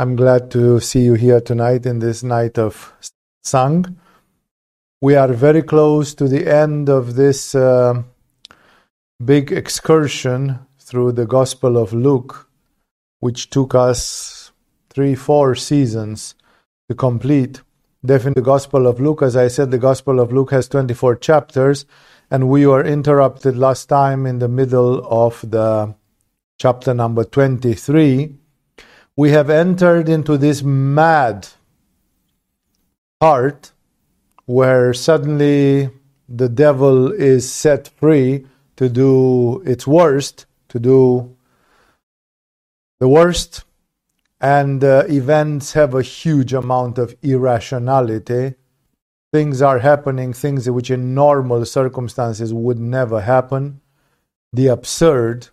I'm glad to see you here tonight in this night of Sang. We are very close to the end of this uh, big excursion through the Gospel of Luke, which took us three, four seasons to complete. Definitely, the Gospel of Luke, as I said, the Gospel of Luke has 24 chapters, and we were interrupted last time in the middle of the chapter number 23 we have entered into this mad part where suddenly the devil is set free to do its worst, to do the worst, and uh, events have a huge amount of irrationality. Things are happening, things which in normal circumstances would never happen. The absurd,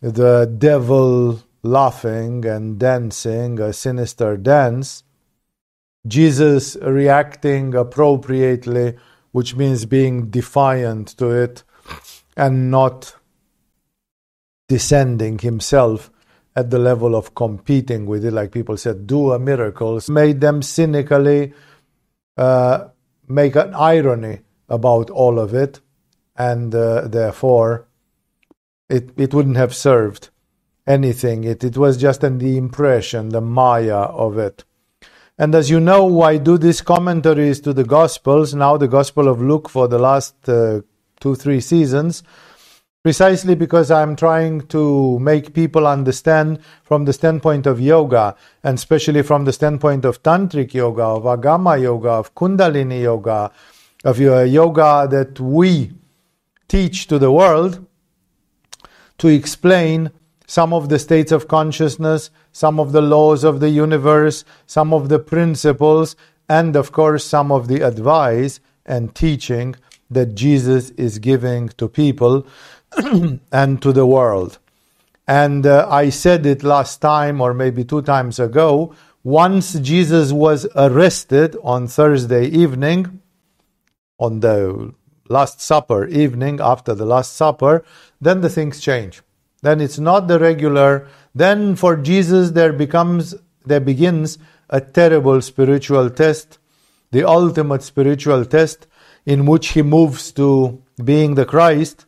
the devil laughing and dancing a sinister dance, Jesus reacting appropriately, which means being defiant to it and not descending himself at the level of competing with it, like people said, do a miracle, made them cynically uh, make an irony about all of it, and uh, therefore it, it wouldn't have served anything. It, it was just an, the impression, the maya of it. And as you know, I do these commentaries to the Gospels, now the Gospel of Luke for the last uh, two, three seasons, precisely because I'm trying to make people understand from the standpoint of yoga, and especially from the standpoint of Tantric yoga, of Agama yoga, of Kundalini yoga, of yoga that we teach to the world, to explain some of the states of consciousness, some of the laws of the universe, some of the principles, and of course, some of the advice and teaching that Jesus is giving to people and to the world. And uh, I said it last time, or maybe two times ago. Once Jesus was arrested on Thursday evening, on the Last Supper evening, after the Last Supper, then the things change then it's not the regular then for jesus there becomes there begins a terrible spiritual test the ultimate spiritual test in which he moves to being the christ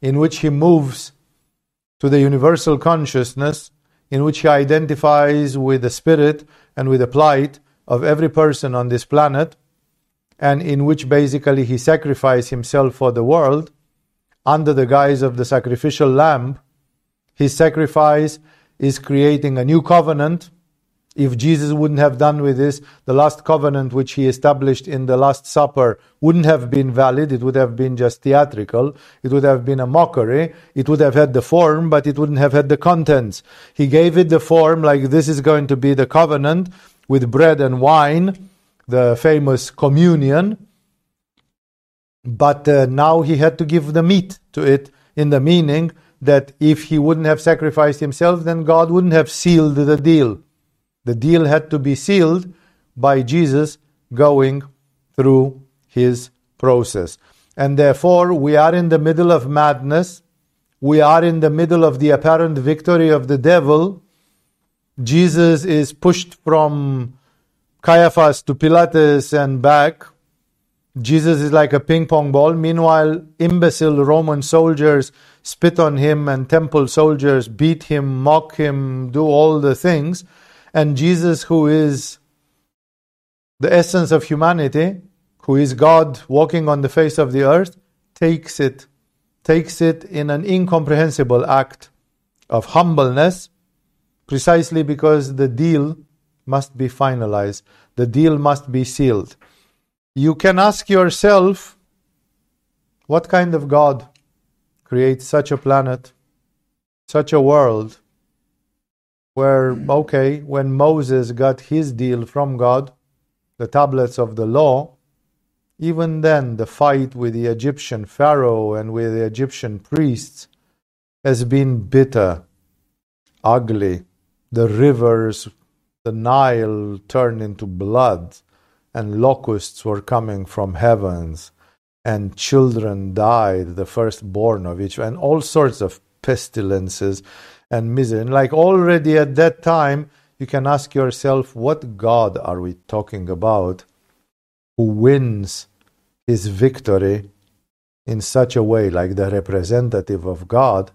in which he moves to the universal consciousness in which he identifies with the spirit and with the plight of every person on this planet and in which basically he sacrifices himself for the world under the guise of the sacrificial lamb his sacrifice is creating a new covenant. If Jesus wouldn't have done with this, the last covenant which he established in the Last Supper wouldn't have been valid. It would have been just theatrical. It would have been a mockery. It would have had the form, but it wouldn't have had the contents. He gave it the form like this is going to be the covenant with bread and wine, the famous communion. But uh, now he had to give the meat to it in the meaning that if he wouldn't have sacrificed himself, then God wouldn't have sealed the deal. The deal had to be sealed by Jesus going through his process. And therefore, we are in the middle of madness. We are in the middle of the apparent victory of the devil. Jesus is pushed from Caiaphas to Pilatus and back. Jesus is like a ping pong ball. Meanwhile, imbecile Roman soldiers spit on him, and temple soldiers beat him, mock him, do all the things. And Jesus, who is the essence of humanity, who is God walking on the face of the earth, takes it, takes it in an incomprehensible act of humbleness, precisely because the deal must be finalized, the deal must be sealed. You can ask yourself, what kind of God creates such a planet, such a world, where, okay, when Moses got his deal from God, the tablets of the law, even then the fight with the Egyptian Pharaoh and with the Egyptian priests has been bitter, ugly. The rivers, the Nile turned into blood, and locusts were coming from heavens and children died, the firstborn of each, and all sorts of pestilences and misery. And like already at that time, you can ask yourself, what God are we talking about who wins his victory in such a way, like the representative of God?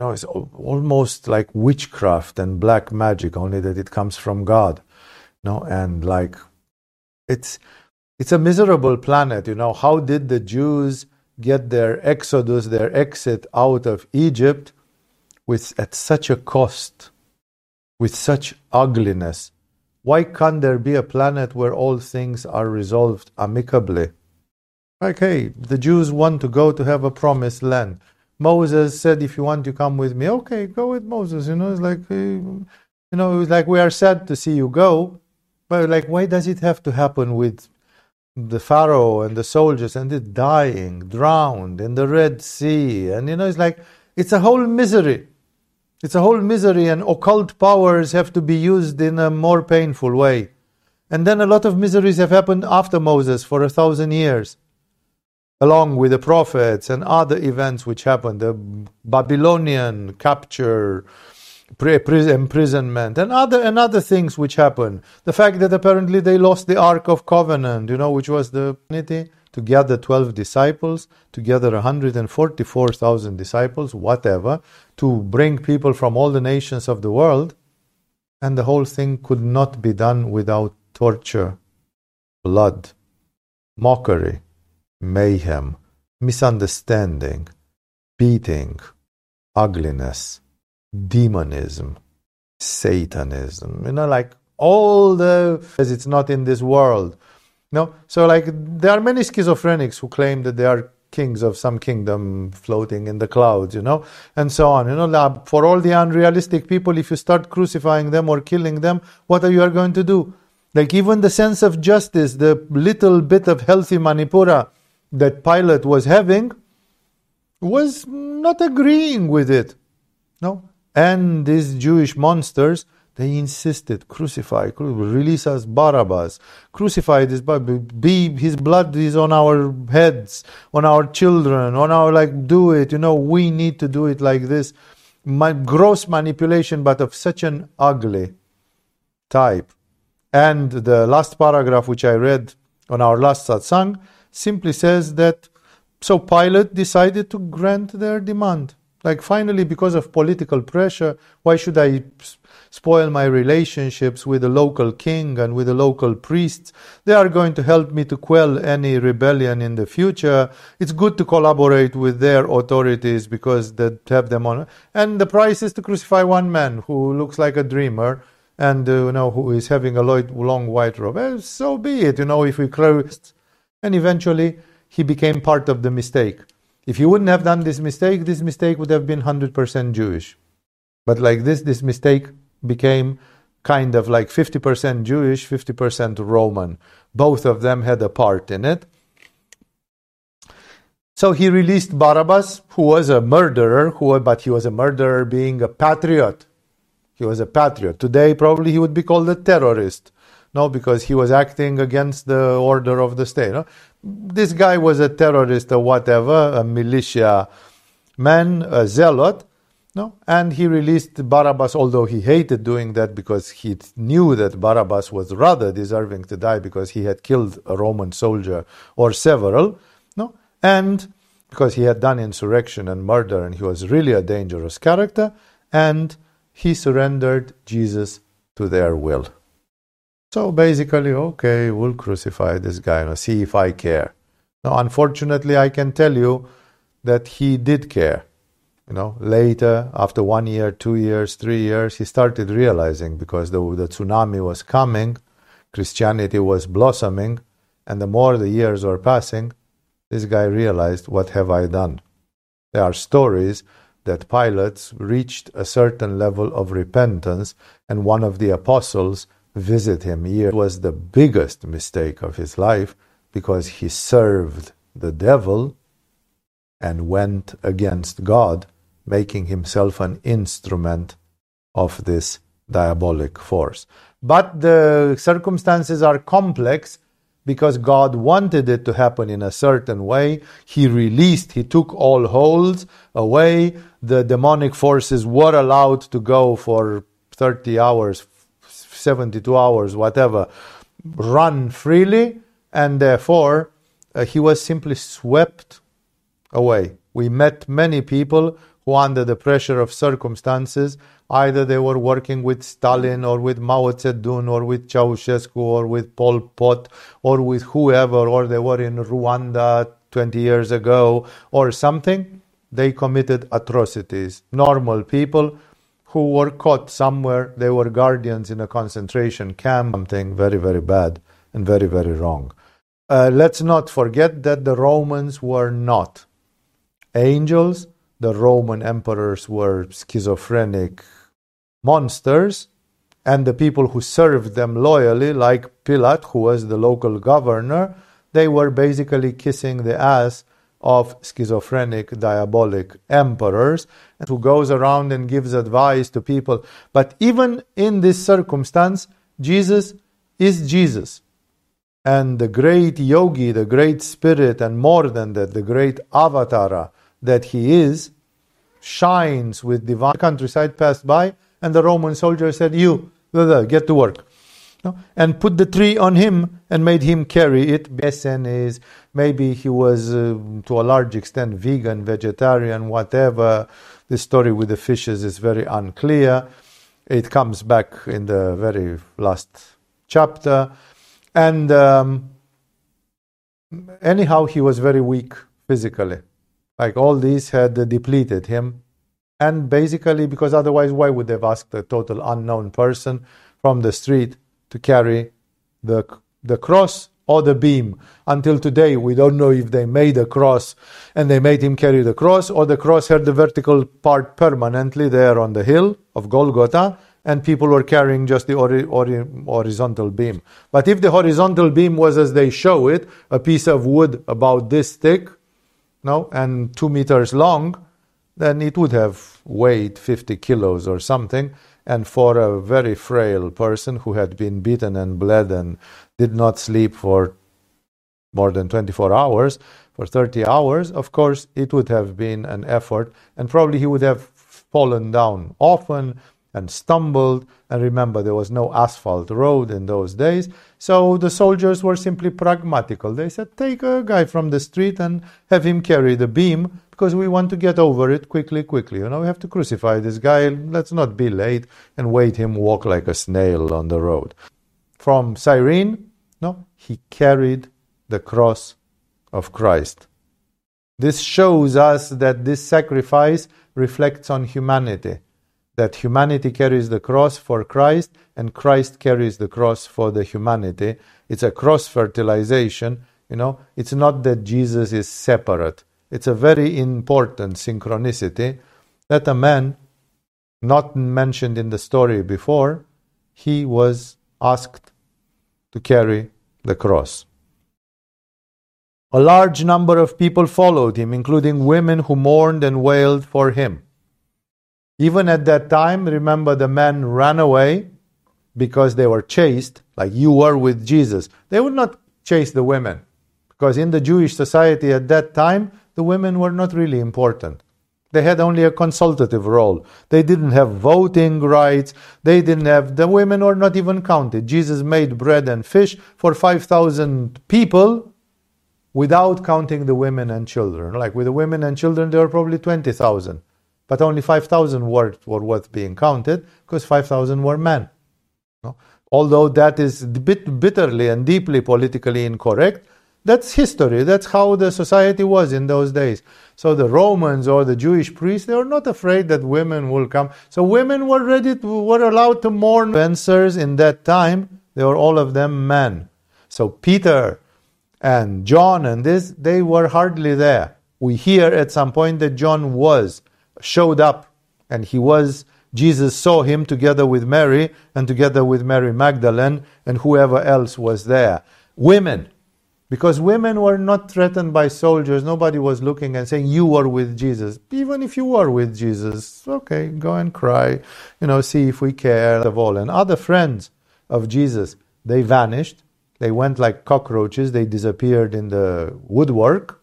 No, it's almost like witchcraft and black magic, only that it comes from God. No, and like it's it's a miserable planet. You know, how did the Jews get their exodus, their exit out of Egypt, with at such a cost, with such ugliness? Why can't there be a planet where all things are resolved amicably? Like, hey, the Jews want to go to have a promised land. Moses said, "If you want to come with me, okay, go with Moses." You know, it's like, eh, you know, it's like we are sad to see you go, but like, why does it have to happen with the Pharaoh and the soldiers and it dying, drowned in the Red Sea, and you know, it's like it's a whole misery. It's a whole misery, and occult powers have to be used in a more painful way. And then a lot of miseries have happened after Moses for a thousand years along with the prophets and other events which happened the Babylonian capture, imprisonment, and other, and other things which happened. The fact that apparently they lost the Ark of Covenant, you know, which was the unity to gather 12 disciples, to gather 144,000 disciples, whatever, to bring people from all the nations of the world. And the whole thing could not be done without torture, blood, mockery, mayhem, misunderstanding, beating, ugliness, demonism, Satanism, you know, like all the, as it's not in this world. No, so like there are many schizophrenics who claim that they are kings of some kingdom floating in the clouds, you know, and so on. You know, for all the unrealistic people, if you start crucifying them or killing them, what are you going to do? Like even the sense of justice, the little bit of healthy Manipura that Pilate was having was not agreeing with it. No? And these Jewish monsters, they insisted, crucify, release us Barabbas, crucify this, be, his blood is on our heads, on our children, on our, like, do it, you know, we need to do it like this. My, gross manipulation, but of such an ugly type. And the last paragraph which I read on our last satsang simply says that so Pilate decided to grant their demand. Like finally, because of political pressure, why should I spoil my relationships with the local king and with the local priests? They are going to help me to quell any rebellion in the future. It's good to collaborate with their authorities because they have them on. And the price is to crucify one man who looks like a dreamer and uh, you know who is having a long white robe. Well, so be it. You know, if we close and eventually, he became part of the mistake. If you wouldn't have done this mistake, this mistake would have been 100% Jewish. But like this, this mistake became kind of like 50% Jewish, 50% Roman. Both of them had a part in it. So he released Barabbas, who was a murderer, who, but he was a murderer being a patriot. He was a patriot. Today, probably he would be called a terrorist. No, because he was acting against the order of the state. No? This guy was a terrorist or whatever, a militia man, a zealot. No, and he released Barabbas, although he hated doing that because he knew that Barabbas was rather deserving to die because he had killed a Roman soldier or several. No, and because he had done insurrection and murder, and he was really a dangerous character, and he surrendered Jesus to their will. So basically, okay, we'll crucify this guy and see if I care. Now, unfortunately, I can tell you that he did care. You know, later, after one year, two years, three years, he started realizing because the, the tsunami was coming, Christianity was blossoming, and the more the years were passing, this guy realized, what have I done? There are stories that Pilate reached a certain level of repentance, and one of the apostles visit him here was the biggest mistake of his life because he served the devil and went against God, making himself an instrument of this diabolic force. But the circumstances are complex because God wanted it to happen in a certain way. He released, He took all holds away. The demonic forces were allowed to go for 30 hours, 72 hours, whatever, run freely, and therefore uh, He was simply swept away. We met many people who, under the pressure of circumstances, either they were working with Stalin or with Mao Zedong or with Ceausescu or with Pol Pot or with whoever, or they were in Rwanda 20 years ago or something, they committed atrocities. Normal people who were caught somewhere, they were guardians in a concentration camp, something very, very bad and very, very wrong. Uh, let's not forget that the Romans were not angels. The Roman emperors were schizophrenic monsters, and the people who served them loyally, like Pilate, who was the local governor, they were basically kissing the ass of schizophrenic, diabolic emperors, who goes around and gives advice to people. But even in this circumstance, Jesus is Jesus. And the great yogi, the great spirit, and more than that, the great avatara, that he is shines with divine. Countryside passed by and the roman soldier said you get to work. And put the tree on him and made him carry it. Besen is maybe he was uh, to a large extent vegan vegetarian whatever the story with the fishes is very unclear. It comes back in the very last chapter. And um, anyhow he was very weak physically. Like all these had depleted him. And basically, because otherwise, why would they have asked a total unknown person from the street to carry the, the cross or the beam? Until today, we don't know if they made a cross and they made him carry the cross, or the cross had the vertical part permanently there on the hill of Golgotha, and people were carrying just the ori- ori- horizontal beam. But if the horizontal beam was as they show it, a piece of wood about this thick, no, and two meters long, then it would have weighed 50 kilos or something. And for a very frail person who had been beaten and bled and did not sleep for more than 24 hours, for 30 hours, of course, it would have been an effort, and probably he would have fallen down often and stumbled. And remember, there was no asphalt road in those days. So the soldiers were simply pragmatical. They said, take a guy from the street and have him carry the beam because we want to get over it quickly, quickly. You know, we have to crucify this guy. Let's not be late and wait him walk like a snail on the road. From Cyrene, no, he carried the cross of Christ. This shows us that this sacrifice reflects on humanity that humanity carries the cross for Christ and Christ carries the cross for the humanity. It's a cross fertilization, you know. It's not that Jesus is separate. It's a very important synchronicity that a man not mentioned in the story before, he was asked to carry the cross. A large number of people followed him, including women who mourned and wailed for him. Even at that time, remember the men ran away because they were chased, like you were with Jesus. They would not chase the women because in the Jewish society at that time, the women were not really important. They had only a consultative role. They didn't have voting rights. They didn't have, the women were not even counted. Jesus made bread and fish for 5,000 people without counting the women and children. Like with the women and children, there were probably 20,000 but only 5,000 were, were worth being counted because 5,000 were men. No? Although that is bit bitterly and deeply politically incorrect, that's history. That's how the society was in those days. So the Romans or the Jewish priests, they were not afraid that women will come. So women were ready to, were allowed to mourn Spencers in that time. They were all of them men. So Peter and John and this, they were hardly there. We hear at some point that John was showed up and he was Jesus saw him together with Mary and together with Mary Magdalene and whoever else was there. Women, because women were not threatened by soldiers. Nobody was looking and saying, You were with Jesus. Even if you were with Jesus, okay, go and cry, you know, see if we care of all. And other friends of Jesus, they vanished. They went like cockroaches. They disappeared in the woodwork.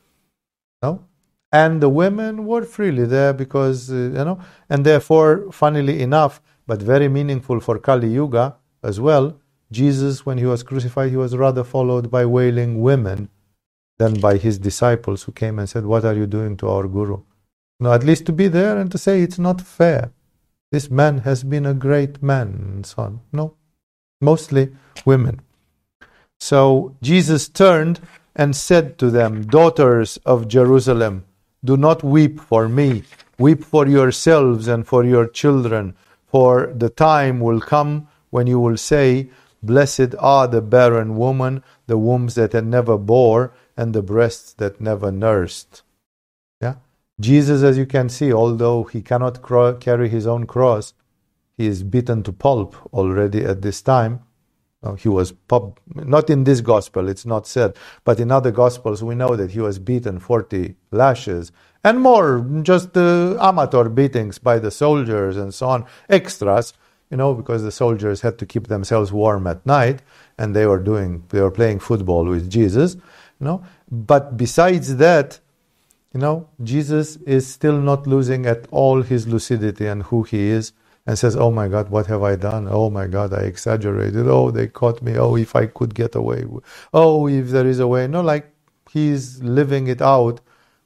No? And the women were freely there because, uh, you know, and therefore, funnily enough, but very meaningful for Kali Yuga as well, Jesus, when he was crucified, he was rather followed by wailing women than by his disciples who came and said, What are you doing to our Guru? No, at least to be there and to say it's not fair. This man has been a great man and so on. No, mostly women. So Jesus turned and said to them, Daughters of Jerusalem, do not weep for me, weep for yourselves and for your children, for the time will come when you will say, Blessed are the barren woman, the wombs that never bore, and the breasts that never nursed. Yeah? Jesus, as you can see, although he cannot cro- carry his own cross, he is beaten to pulp already at this time. Uh, he was pub- not in this gospel, it's not said, but in other gospels we know that he was beaten 40 lashes and more, just the amateur beatings by the soldiers and so on, extras, you know, because the soldiers had to keep themselves warm at night and they were doing, they were playing football with Jesus, you know. But besides that, you know, Jesus is still not losing at all his lucidity and who he is and says, Oh my God, what have I done? Oh my God, I exaggerated. Oh, they caught me. Oh, if I could get away. Oh, if there is a way. No, like he's living it out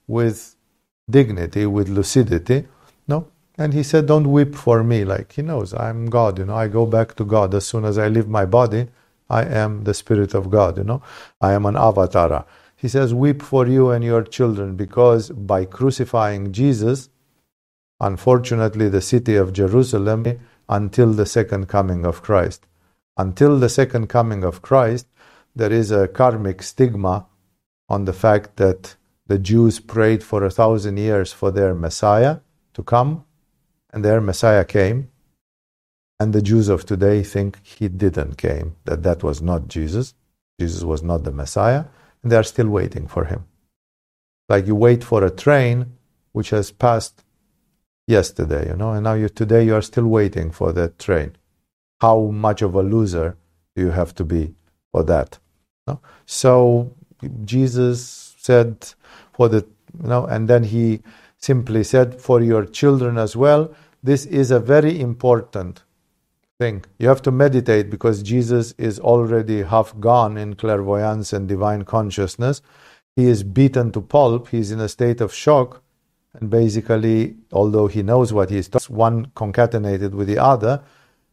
with dignity, with lucidity. And he said, Don't weep for me. Like he knows I'm God, you know, I go back to God. As soon as I leave my body, I am the Spirit of God, you know. I am an avatar. He says, Weep for you and your children, because by crucifying Jesus, unfortunately, the city of Jerusalem until the second coming of Christ. Until the second coming of Christ, there is a karmic stigma on the fact that the Jews prayed for a thousand years for their Messiah to come, and their Messiah came. And the Jews of today think he didn't came, that that was not Jesus. Jesus was not the Messiah, and they are still waiting for him. Like you wait for a train which has passed yesterday, you know, and now you today you are still waiting for that train. How much of a loser do you have to be for that? So Jesus said for the you know, and then he simply said for your children as well. This is a very important thing. You have to meditate because Jesus is already half gone in clairvoyance and divine consciousness. He is beaten to pulp. He's in a state of shock and basically, although he knows what he's talking, one concatenated with the other,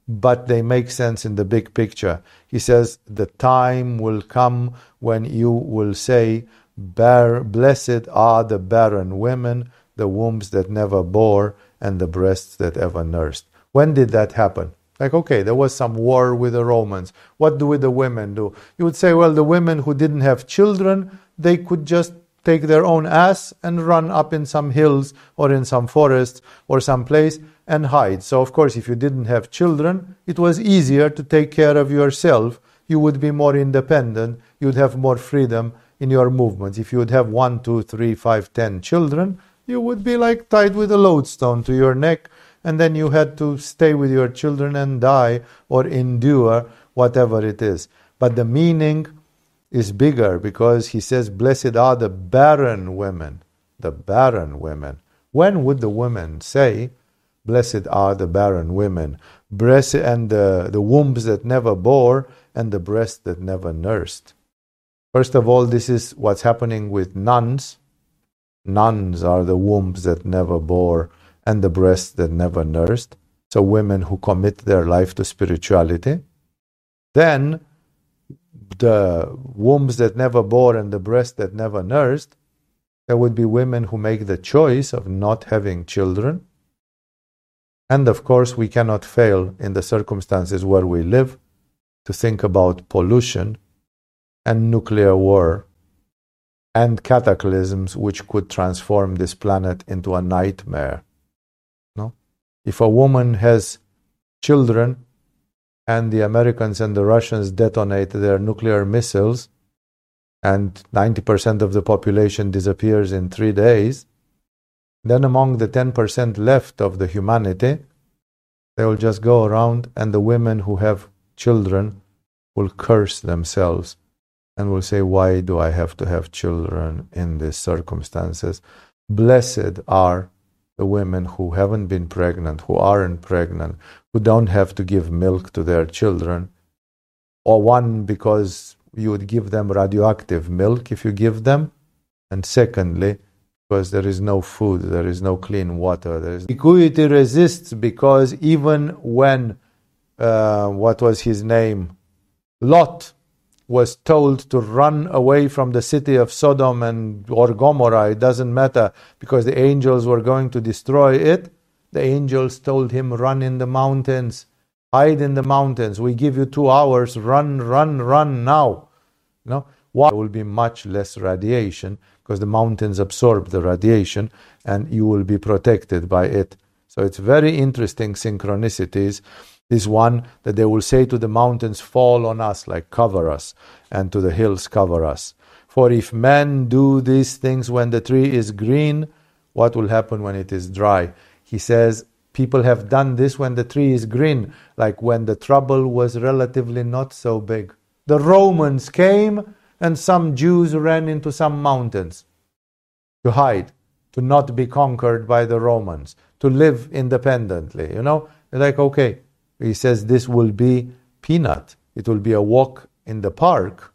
but they make sense in the big picture. He says, The time will come when you will say, Blessed are the barren women, the wombs that never bore, and the breasts that ever nursed. When did that happen? Like, okay, there was some war with the Romans. What do the women do? You would say, well, the women who didn't have children, they could just take their own ass and run up in some hills or in some forest or some place and hide. So, of course, if you didn't have children, it was easier to take care of yourself. You would be more independent. You'd have more freedom in your movements. If you would have one, two, three, five, ten children, you would be like tied with a lodestone to your neck, and then you had to stay with your children and die or endure whatever it is. But the meaning is bigger because he says, Blessed are the barren women. The barren women. When would the women say, Blessed are the barren women, breast and the, the wombs that never bore, and the breasts that never nursed? First of all, this is what's happening with nuns. Nuns are the wombs that never bore and the breasts that never nursed. So, women who commit their life to spirituality. Then, the wombs that never bore and the breasts that never nursed, there would be women who make the choice of not having children. And of course, we cannot fail in the circumstances where we live to think about pollution and nuclear war and cataclysms which could transform this planet into a nightmare. No? If a woman has children, and the Americans and the Russians detonate their nuclear missiles, and 90% of the population disappears in three days, then among the 10% left of the humanity, they will just go around, and the women who have children will curse themselves and will say, Why do I have to have children in these circumstances? Blessed are the women who haven't been pregnant, who aren't pregnant, who don't have to give milk to their children, or one, because you would give them radioactive milk if you give them, and secondly, because there is no food, there is no clean water. There is... Equity resists because even when, uh, what was his name? Lot was told to run away from the city of Sodom and or Gomorrah, it doesn't matter, because the angels were going to destroy it. The angels told him, Run in the mountains, hide in the mountains. We give you two hours, run, run, run now. You know, why? There will be much less radiation because the mountains absorb the radiation and you will be protected by it. So it's very interesting synchronicities. This one that they will say to the mountains, Fall on us, like cover us, and to the hills, cover us. For if men do these things when the tree is green, what will happen when it is dry? He says, People have done this when the tree is green, like when the trouble was relatively not so big. The Romans came and some Jews ran into some mountains to hide, to not be conquered by the Romans, to live independently. You know, like, okay, he says this will be peanut. It will be a walk in the park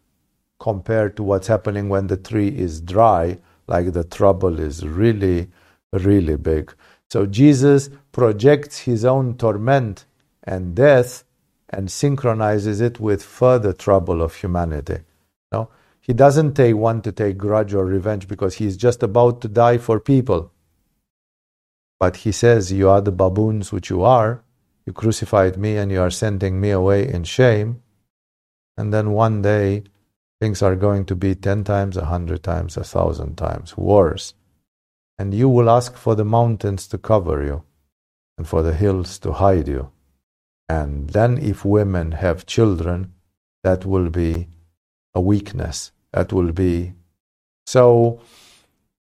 compared to what's happening when the tree is dry, like the trouble is really, really big. So Jesus projects his own torment and death and synchronizes it with further trouble of humanity. No? He doesn't take one to take grudge or revenge because he's just about to die for people. But he says, You are the baboons which you are. You crucified me and you are sending me away in shame. And then one day, things are going to be ten times, a hundred times, a thousand times worse and you will ask for the mountains to cover you and for the hills to hide you. And then, if women have children, that will be a weakness. That will be so.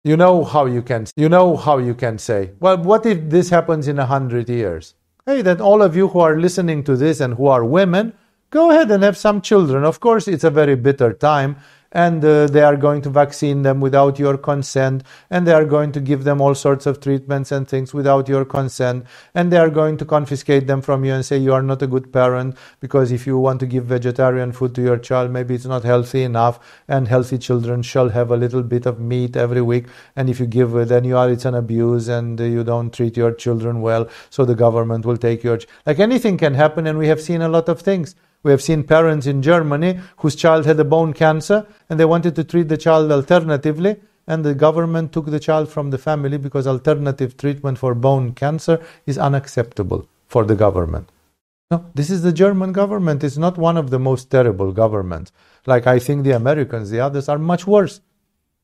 You know how you can. You know how you can say, "Well, what if this happens in a hundred years?" Hey, then all of you who are listening to this and who are women, go ahead and have some children. Of course, it's a very bitter time, and uh, they are going to vaccine them without your consent and they are going to give them all sorts of treatments and things without your consent and they are going to confiscate them from you and say you are not a good parent because if you want to give vegetarian food to your child maybe it's not healthy enough and healthy children shall have a little bit of meat every week and if you give it then you are it's an abuse and uh, you don't treat your children well so the government will take your ch- like anything can happen and we have seen a lot of things we have seen parents in Germany whose child had a bone cancer and they wanted to treat the child alternatively, and the government took the child from the family because alternative treatment for bone cancer is unacceptable for the government. No, this is the German government. It's not one of the most terrible governments. Like I think the Americans, the others are much worse.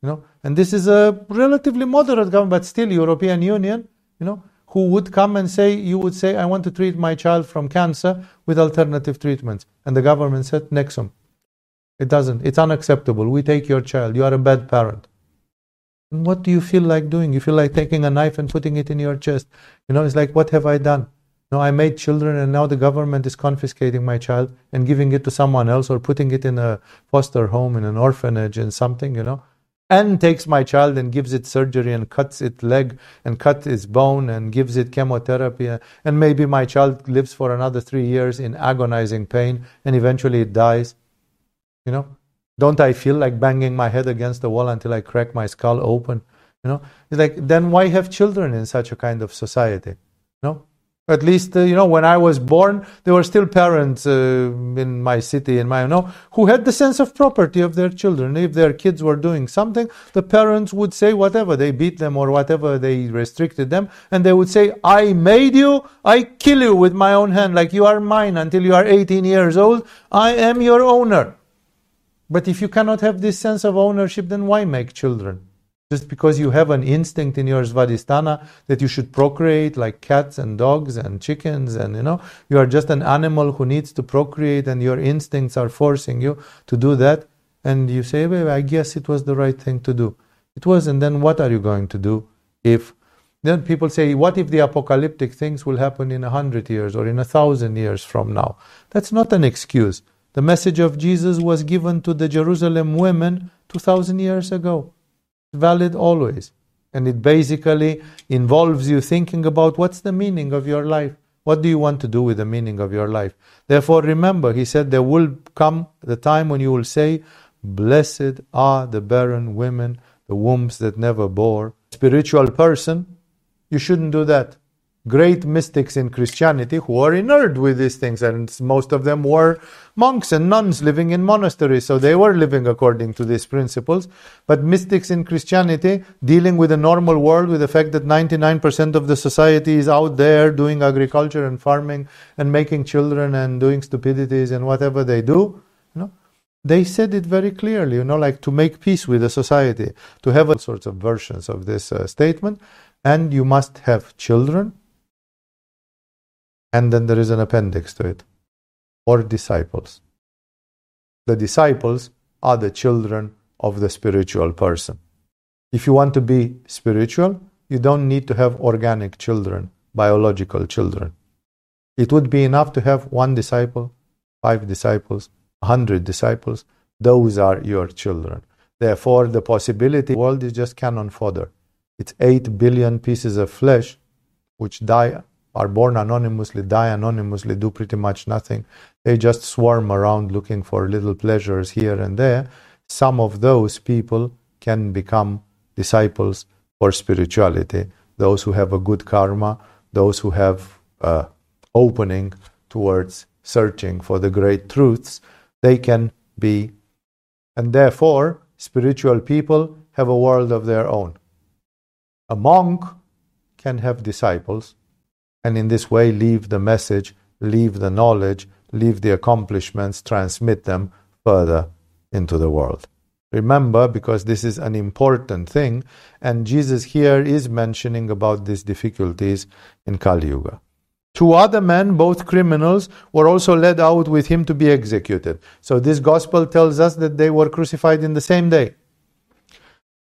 You know, and this is a relatively moderate government, but still European Union. You know, who would come and say, you would say, I want to treat my child from cancer with alternative treatments. And the government said, Nexum. It doesn't. It's unacceptable. We take your child. You are a bad parent. And what do you feel like doing? You feel like taking a knife and putting it in your chest. You know, it's like, what have I done? No, I made children and now the government is confiscating my child and giving it to someone else or putting it in a foster home, in an orphanage, in something, you know and takes my child and gives it surgery and cuts its leg and cuts its bone and gives it chemotherapy. And maybe my child lives for another three years in agonizing pain and eventually it dies. You know? Don't i feel like banging my head against the wall until i crack my skull open? You know? It's like then why have children in such a kind of society? You no at least, uh, you know, when I was born, there were still parents uh, in my city, in my, you know, who had the sense of property of their children. If their kids were doing something, the parents would say whatever. They beat them or whatever, they restricted them. And they would say, I made you, I kill you with my own hand, like you are mine until you are 18 years old. I am your owner. But if you cannot have this sense of ownership, then why make children? Just because you have an instinct in your svadhisthana that you should procreate like cats and dogs and chickens and you know you are just an animal who needs to procreate and your instincts are forcing you to do that. And you say well, i guess it was the right thing to do. It was and then what are you going to do if then people say what if the apocalyptic things will happen in a hundred years or in a thousand years from now? That's not an excuse. The message of Jesus was given to the Jerusalem women 2000 years ago. Valid always. And it basically involves you thinking about what's the meaning of your life. What do you want to do with the meaning of your life? Therefore, remember, he said, there will come the time when you will say, Blessed are the barren women, the wombs that never bore. Spiritual person, you shouldn't do that great mystics in Christianity who are inured with these things, and most of them were monks and nuns living in monasteries, so they were living according to these principles. But mystics in Christianity, dealing with the normal world, with the fact that 99% of the society is out there doing agriculture and farming and making children and doing stupidities and whatever they do, you know, they said it very clearly, you know, like to make peace with the society, to have all sorts of versions of this uh, statement, and you must have children and then there is an appendix to it, or disciples. The disciples are the children of the spiritual person. If you want to be spiritual, you don't need to have organic children, biological children. It would be enough to have one disciple, five disciples, a hundred disciples. Those are your children. Therefore, the possibility world is just cannon fodder. It's eight billion pieces of flesh which die are born anonymously, die anonymously, do pretty much nothing. They just swarm around looking for little pleasures here and there. Some of those people can become disciples for spirituality. Those who have a good karma, those who have uh, opening towards searching for the great truths, they can be. And therefore, spiritual people have a world of their own. A monk can have disciples, and in this way leave the message, leave the knowledge, leave the accomplishments, transmit them further into the world. Remember, because this is an important thing, and Jesus here is mentioning about these difficulties in Kali Yuga. Two other men, both criminals, were also led out with him to be executed. So this gospel tells us that they were crucified in the same day.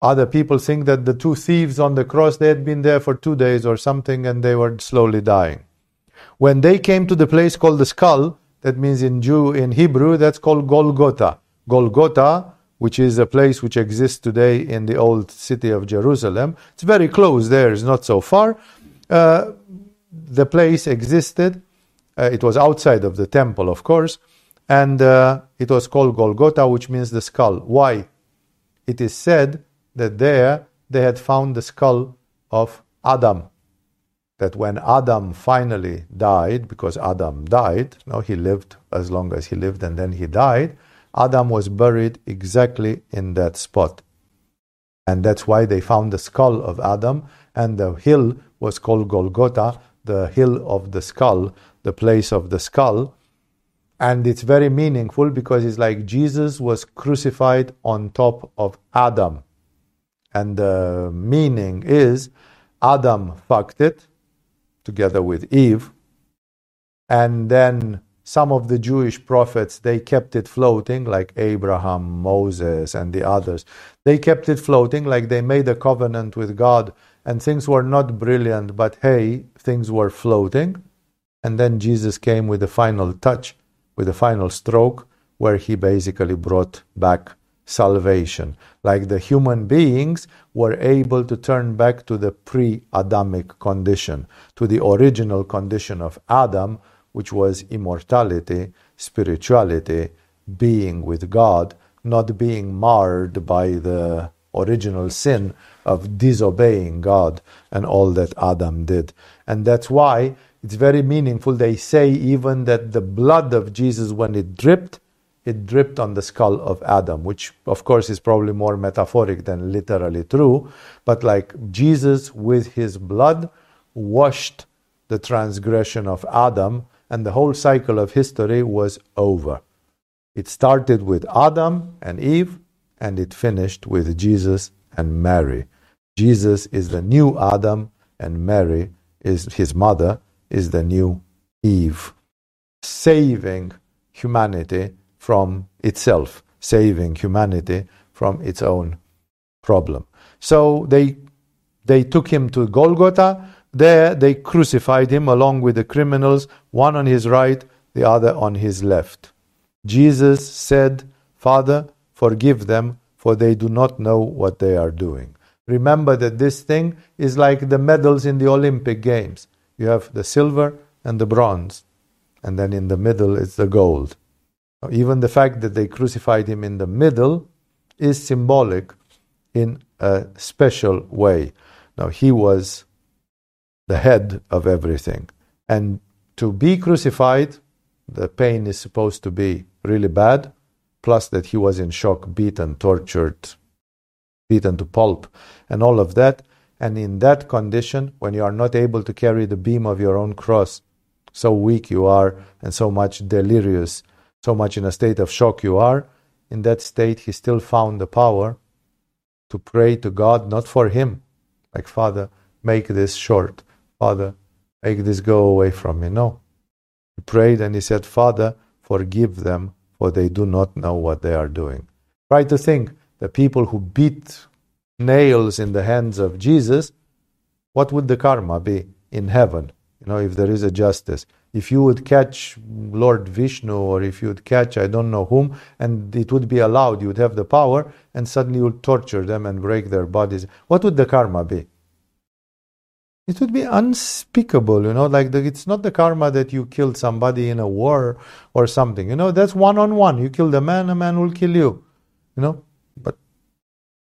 Other people think that the two thieves on the cross, they had been there for two days or something and they were slowly dying. When they came to the place called the skull, that means in Jew, in Hebrew, that's called Golgotha. Golgotha, which is a place which exists today in the old city of Jerusalem. It's very close there, it's not so far. Uh, the place existed. Uh, it was outside of the temple, of course, and uh, it was called Golgotha, which means the skull. Why? It is said that there they had found the skull of Adam. That when Adam finally died, because Adam died, no, he lived as long as he lived and then he died, Adam was buried exactly in that spot. And that's why they found the skull of Adam, and the hill was called Golgotha, the hill of the skull, the place of the skull. And it's very meaningful because it's like Jesus was crucified on top of Adam. And the meaning is Adam fucked it together with Eve. And then some of the Jewish prophets, they kept it floating, like Abraham, Moses, and the others. They kept it floating, like they made a covenant with God, and things were not brilliant, but hey, things were floating. And then Jesus came with the final touch, with the final stroke, where he basically brought back salvation. Like the human beings were able to turn back to the pre Adamic condition, to the original condition of Adam, which was immortality, spirituality, being with God, not being marred by the original sin of disobeying God and all that Adam did. And that's why it's very meaningful. They say even that the blood of Jesus, when it dripped, it dripped on the skull of Adam, which of course is probably more metaphoric than literally true. But like Jesus with his blood washed the transgression of Adam, and the whole cycle of history was over. It started with Adam and Eve, and it finished with Jesus and Mary. Jesus is the new Adam, and Mary is his mother, is the new Eve, saving humanity from itself, saving humanity from its own problem. So they, they took him to Golgotha. There they crucified him along with the criminals, one on his right, the other on his left. Jesus said, Father, forgive them, for they do not know what they are doing. Remember that this thing is like the medals in the Olympic Games. You have the silver and the bronze, and then in the middle is the gold. Even the fact that they crucified him in the middle is symbolic in a special way. Now, he was the head of everything. And to be crucified, the pain is supposed to be really bad, plus that he was in shock, beaten, tortured, beaten to pulp, and all of that. And in that condition, when you are not able to carry the beam of your own cross, so weak you are, and so much delirious, so much in a state of shock you are, in that state, he still found the power to pray to God, not for him, like, Father, make this short. Father, make this go away from me. No. He prayed and he said, Father, forgive them, for they do not know what they are doing. Try to think the people who beat nails in the hands of Jesus, what would the karma be in heaven? You know, if there is a justice if you would catch Lord Vishnu or if you would catch I don't know whom, and it would be allowed, you would have the power, and suddenly you would torture them and break their bodies, what would the karma be? It would be unspeakable, you know, like the, it's not the karma that you killed somebody in a war or something, you know, that's one on one. You kill the man, a man will kill you, you know, but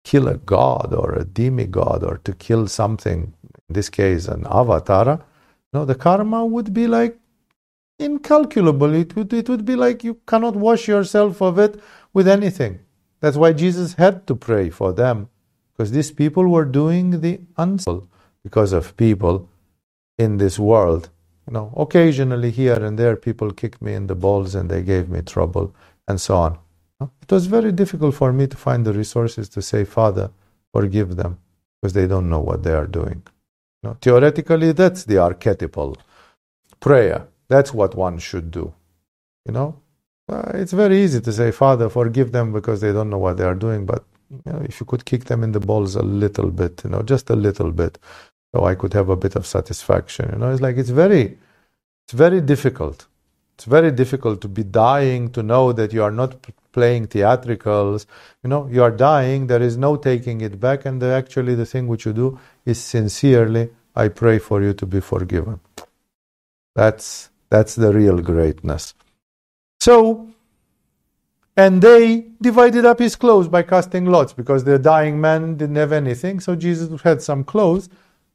kill a god or a demigod or to kill something, in this case, an avatar, no, the karma would be like incalculable. It would, it would be like you cannot wash yourself of it with anything. That's why Jesus had to pray for them, because these people were doing the unspeakable because of people in this world. You know, occasionally here and there, people kicked me in the balls and they gave me trouble and so on. It was very difficult for me to find the resources to say, Father, forgive them, because they don't know what they are doing. You know, theoretically, that's the archetypal prayer. That's what one should do. You know, it's very easy to say, Father, forgive them because they don't know what they are doing. But you know, if you could kick them in the balls a little bit, you know, just a little bit, so I could have a bit of satisfaction. You know, it's like it's very, it's very difficult. It's very difficult to be dying to know that you are not playing theatricals. You know, you are dying. There is no taking it back, and the, actually, the thing which you do is sincerely, I pray for you to be forgiven. That's that's the real greatness. So, and they divided up his clothes by casting lots because the dying man didn't have anything. So Jesus had some clothes.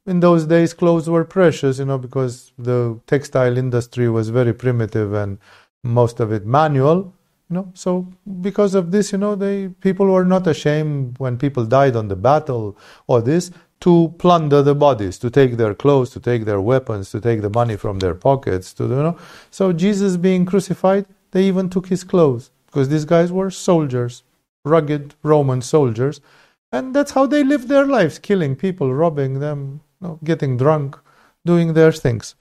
In those days, clothes were precious, you know, because the textile industry was very primitive and most of it manual. You know, so because of this, you know, they people were not ashamed when people died on the battle or this to plunder the bodies, to take their clothes, to take their weapons, to take the money from their pockets, to you know. So Jesus being crucified, they even took his clothes because these guys were soldiers, rugged Roman soldiers, and that's how they lived their lives, killing people, robbing them, you know, getting drunk, doing their things.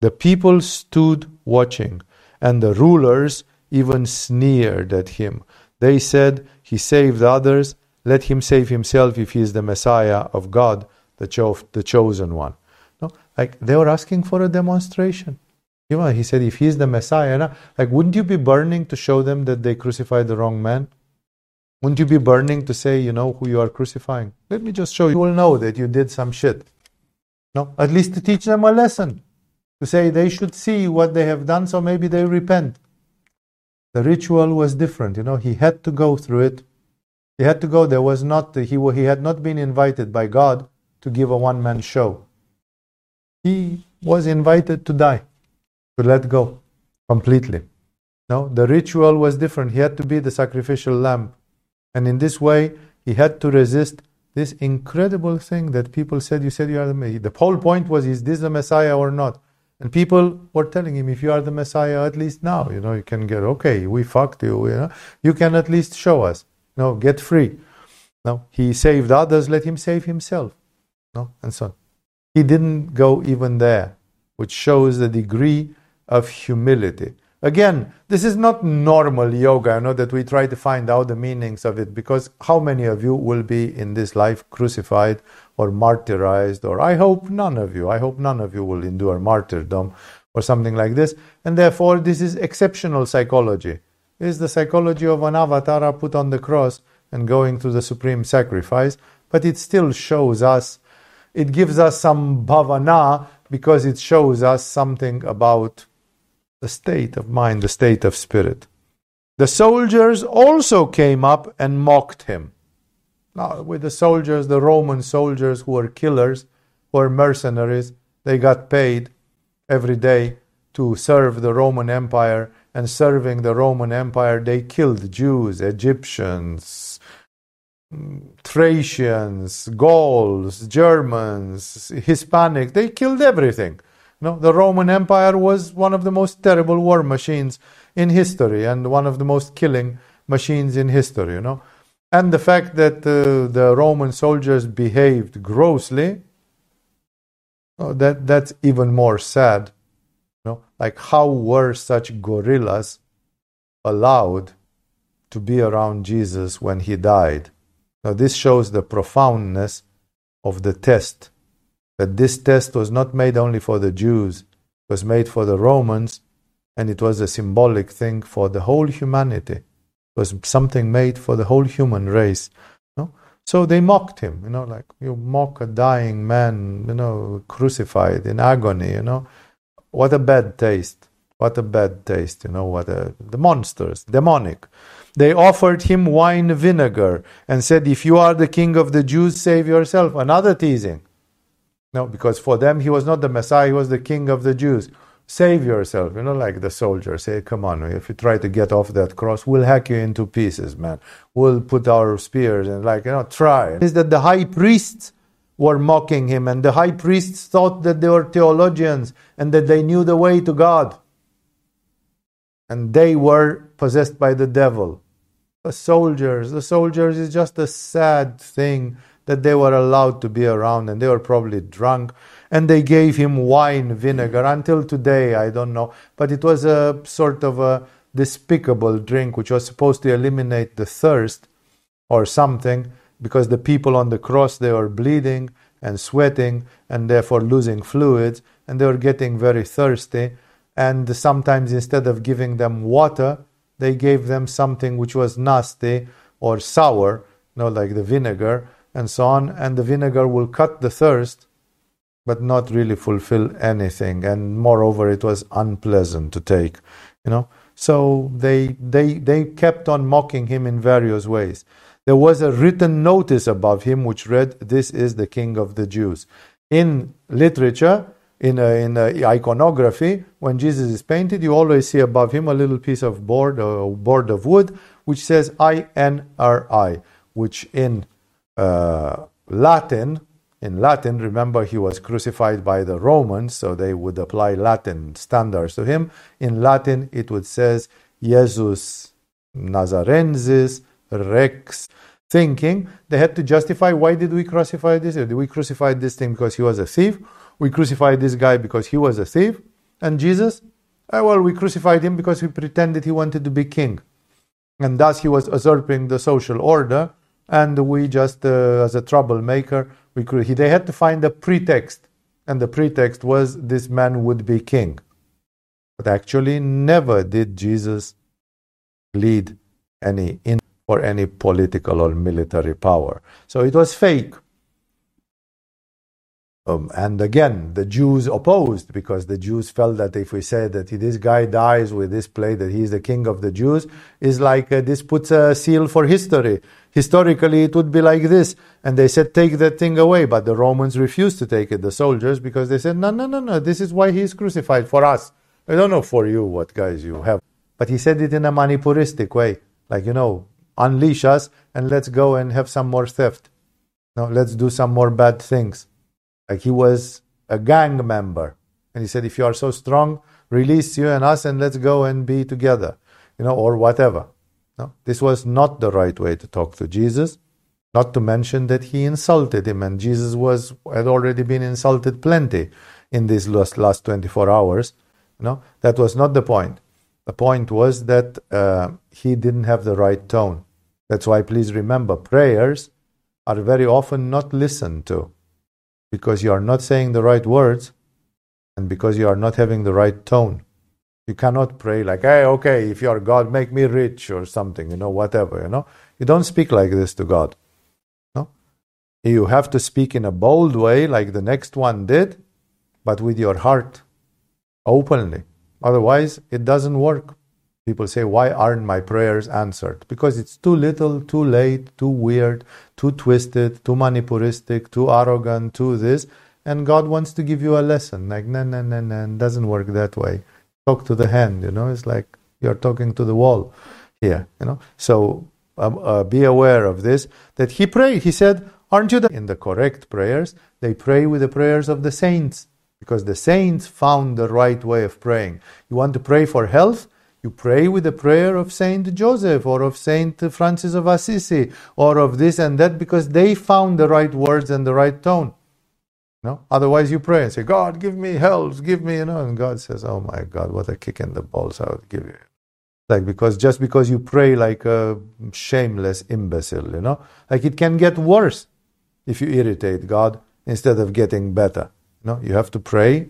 The people stood watching, and the rulers even sneered at him. They said, He saved others, let him save himself if he is the Messiah of God, the, cho- the chosen one. No, like they were asking for a demonstration. You know, he said, if he's the Messiah, like wouldn't you be burning to show them that they crucified the wrong man? Wouldn't you be burning to say, you know, who you are crucifying? Let me just show you. You will know that you did some shit. No, at least to teach them a lesson. To say they should see what they have done, so maybe they repent. The ritual was different, you know, he had to go through it he had to go. There was not he he had not been invited by God to give a one man show. He was invited to die, to let go completely. No, the ritual was different. He had to be the sacrificial lamb, and in this way, he had to resist this incredible thing that people said. You said you are the Messiah. The whole point was, is this the Messiah or not? And people were telling him, if you are the Messiah, at least now, you know, you can get okay. We fucked you, you know, you can at least show us. No, get free. No, he saved others, let him save himself. No, and so on. He didn't go even there, which shows the degree of humility. Again, this is not normal yoga. I know that we try to find out the meanings of it because how many of you will be in this life crucified or martyrized? Or I hope none of you. I hope none of you will endure martyrdom or something like this. And therefore, this is exceptional psychology. Is the psychology of an avatar put on the cross and going to the supreme sacrifice, but it still shows us, it gives us some bhavana because it shows us something about the state of mind, the state of spirit. The soldiers also came up and mocked him. Now, with the soldiers, the Roman soldiers who were killers, who were mercenaries, they got paid every day to serve the Roman Empire, and serving the Roman Empire, they killed Jews, Egyptians, Thracians, Gauls, Germans, Hispanics. They killed everything. You know, the Roman Empire was one of the most terrible war machines in history and one of the most killing machines in history. You know, and the fact that uh, the Roman soldiers behaved grossly, oh, that that's even more sad. You know, like how were such gorillas allowed to be around Jesus when he died? Now, this shows the profoundness of the test. That this test was not made only for the Jews, it was made for the Romans, and it was a symbolic thing for the whole humanity. It was something made for the whole human race. No? So they mocked him, you know, like you mock a dying man, you know, crucified in agony, you know. What a bad taste. What a bad taste, you know, what a the monsters, demonic. They offered him wine vinegar and said, If you are the king of the Jews, save yourself. Another teasing. No, because for them he was not the Messiah, he was the king of the Jews. Save yourself, you know, like the soldier. Say, come on, if you try to get off that cross, we'll hack you into pieces, man. We'll put our spears and, like, you know, try. Is that the high priests were mocking him, and the high priests thought that they were theologians and that they knew the way to God. And they were possessed by the devil the soldiers. The soldiers is just a sad thing that they were allowed to be around and they were probably drunk and they gave him wine vinegar until today i don't know but it was a sort of a despicable drink which was supposed to eliminate the thirst or something because the people on the cross they were bleeding and sweating and therefore losing fluids and they were getting very thirsty and sometimes instead of giving them water they gave them something which was nasty or sour, you know, like the vinegar and so on, and the vinegar will cut the thirst, but not really fulfill anything. And moreover, it was unpleasant to take, you know. So they they they kept on mocking him in various ways. There was a written notice above him which read, "This is the King of the Jews." In literature, in, a, in a iconography, when Jesus is painted, you always see above him a little piece of board, a board of wood, which says INRI, which in uh, Latin, in Latin, remember he was crucified by the Romans, so they would apply Latin standards to him. In Latin, it would says Jesus Nazarensis Rex, thinking they had to justify why did we crucify this? Did we crucify this thing because he was a thief? we crucified this guy because he was a thief. And Jesus, eh, well, we crucified him because he pretended he wanted to be king. And thus he was usurping the social order. And we just, uh, as a troublemaker, we could, they had to find a pretext. And the pretext was this man would be king. But actually, never did Jesus lead any in for any political or military power. So it was fake. Um, and again, the Jews opposed because the Jews felt that if we say that this guy dies with this plate, that he is the king of the Jews, is like uh, this puts a seal for history. Historically, it would be like this. And they said, take that thing away. But the Romans refused to take it, the soldiers, because they said, no, no, no, no, this is why he is crucified for us. I don't know for you what guys you have. But he said it in a manipuristic way. Like, you know, unleash us and let's go and have some more theft. No, let's do some more bad things. Like he was a gang member. And he said, if you are so strong, release you and us and let's go and be together, you know, or whatever. No, this was not the right way to talk to Jesus. Not to mention that he insulted him, and Jesus was had already been insulted plenty in these last, last 24 hours. Know, that was not the point. The point was that uh, he didn't have the right tone. That's why, please remember, prayers are very often not listened to because you are not saying the right words and because you are not having the right tone. You cannot pray like, hey, okay, if you are God, make me rich or something, you know, whatever, you know. You don't speak like this to God. No? You have to speak in a bold way, like the next one did, but with your heart, openly. Otherwise, it doesn't work. People say, Why aren't my prayers answered? Because it's too little, too late, too weird, too twisted, too manipuristic, too arrogant, too this. And God wants to give you a lesson. Like, no, no, no, no, doesn't work that way. Talk to the hand, you know, it's like you're talking to the wall here, you know. So um, uh, be aware of this. That he prayed, he said, Aren't you the, in the correct prayers? They pray with the prayers of the saints because the saints found the right way of praying. You want to pray for health? You pray with the prayer of Saint Joseph or of Saint Francis of Assisi or of this and that because they found the right words and the right tone. No? Otherwise, you pray and say, God, give me health, give me, you know, and God says, Oh my God, what a kick in the balls I would give you. Like, because just because you pray like a shameless imbecile, you know, like it can get worse if you irritate God instead of getting better. You know, you have to pray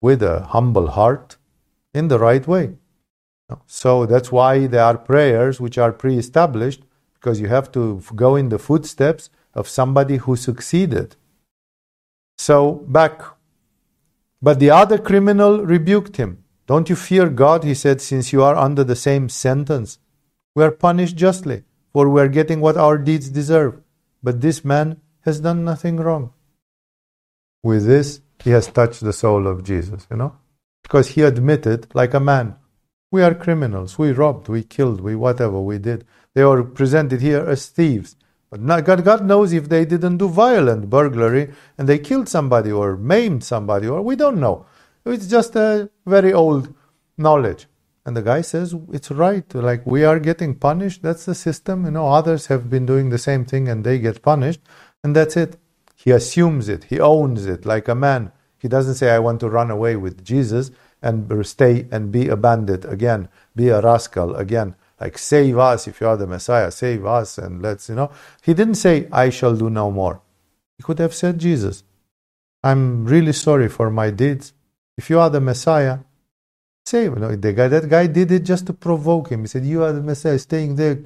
with a humble heart in the right way. So that's why there are prayers which are pre established, because you have to go in the footsteps of somebody who succeeded. So back. But the other criminal rebuked him. Don't you fear God, he said, since you are under the same sentence? We are punished justly, for we are getting what our deeds deserve. But this man has done nothing wrong. With this, he has touched the soul of Jesus, you know? Because he admitted, like a man, we are criminals. We robbed, we killed, we whatever we did. They are presented here as thieves. But God, God knows if they didn't do violent burglary and they killed somebody or maimed somebody, or we don't know. It's just a very old knowledge. And the guy says, it's right. Like, we are getting punished. That's the system. You know, others have been doing the same thing and they get punished. And that's it. He assumes it. He owns it like a man. He doesn't say, I want to run away with Jesus and stay and be a bandit again, be a rascal again. Like, save us if you are the Messiah, save us, and let's, you know. He didn't say, I shall do no more. He could have said, Jesus, I'm really sorry for my deeds. If you are the Messiah, save. No, the guy, that guy did it just to provoke him. He said, You are the Messiah, staying there.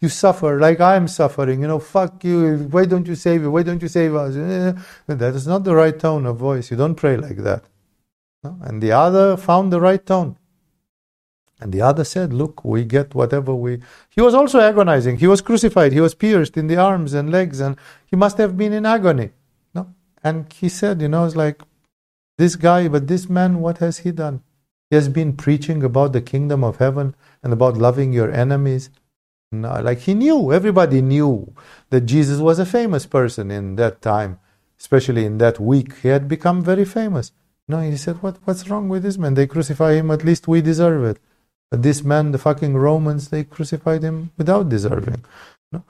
You suffer like I'm suffering. You know, fuck you. Why don't you save me? Why don't you save us? That is not the right tone of voice. You don't pray like that. And the other found the right tone. And the other said, Look, we get whatever we. He was also agonizing. He was crucified. He was pierced in the arms and legs, and he must have been in agony. No? And he said, You know, it's like, this guy, but this man, what has he done? He has been preaching about the kingdom of heaven and about loving your enemies. No, like he knew, everybody knew that Jesus was a famous person in that time, especially in that week. He had become very famous. No, he said, what, What's wrong with this man? They crucify him, at least we deserve it. But this man, the fucking Romans, they crucified him without deserving. No?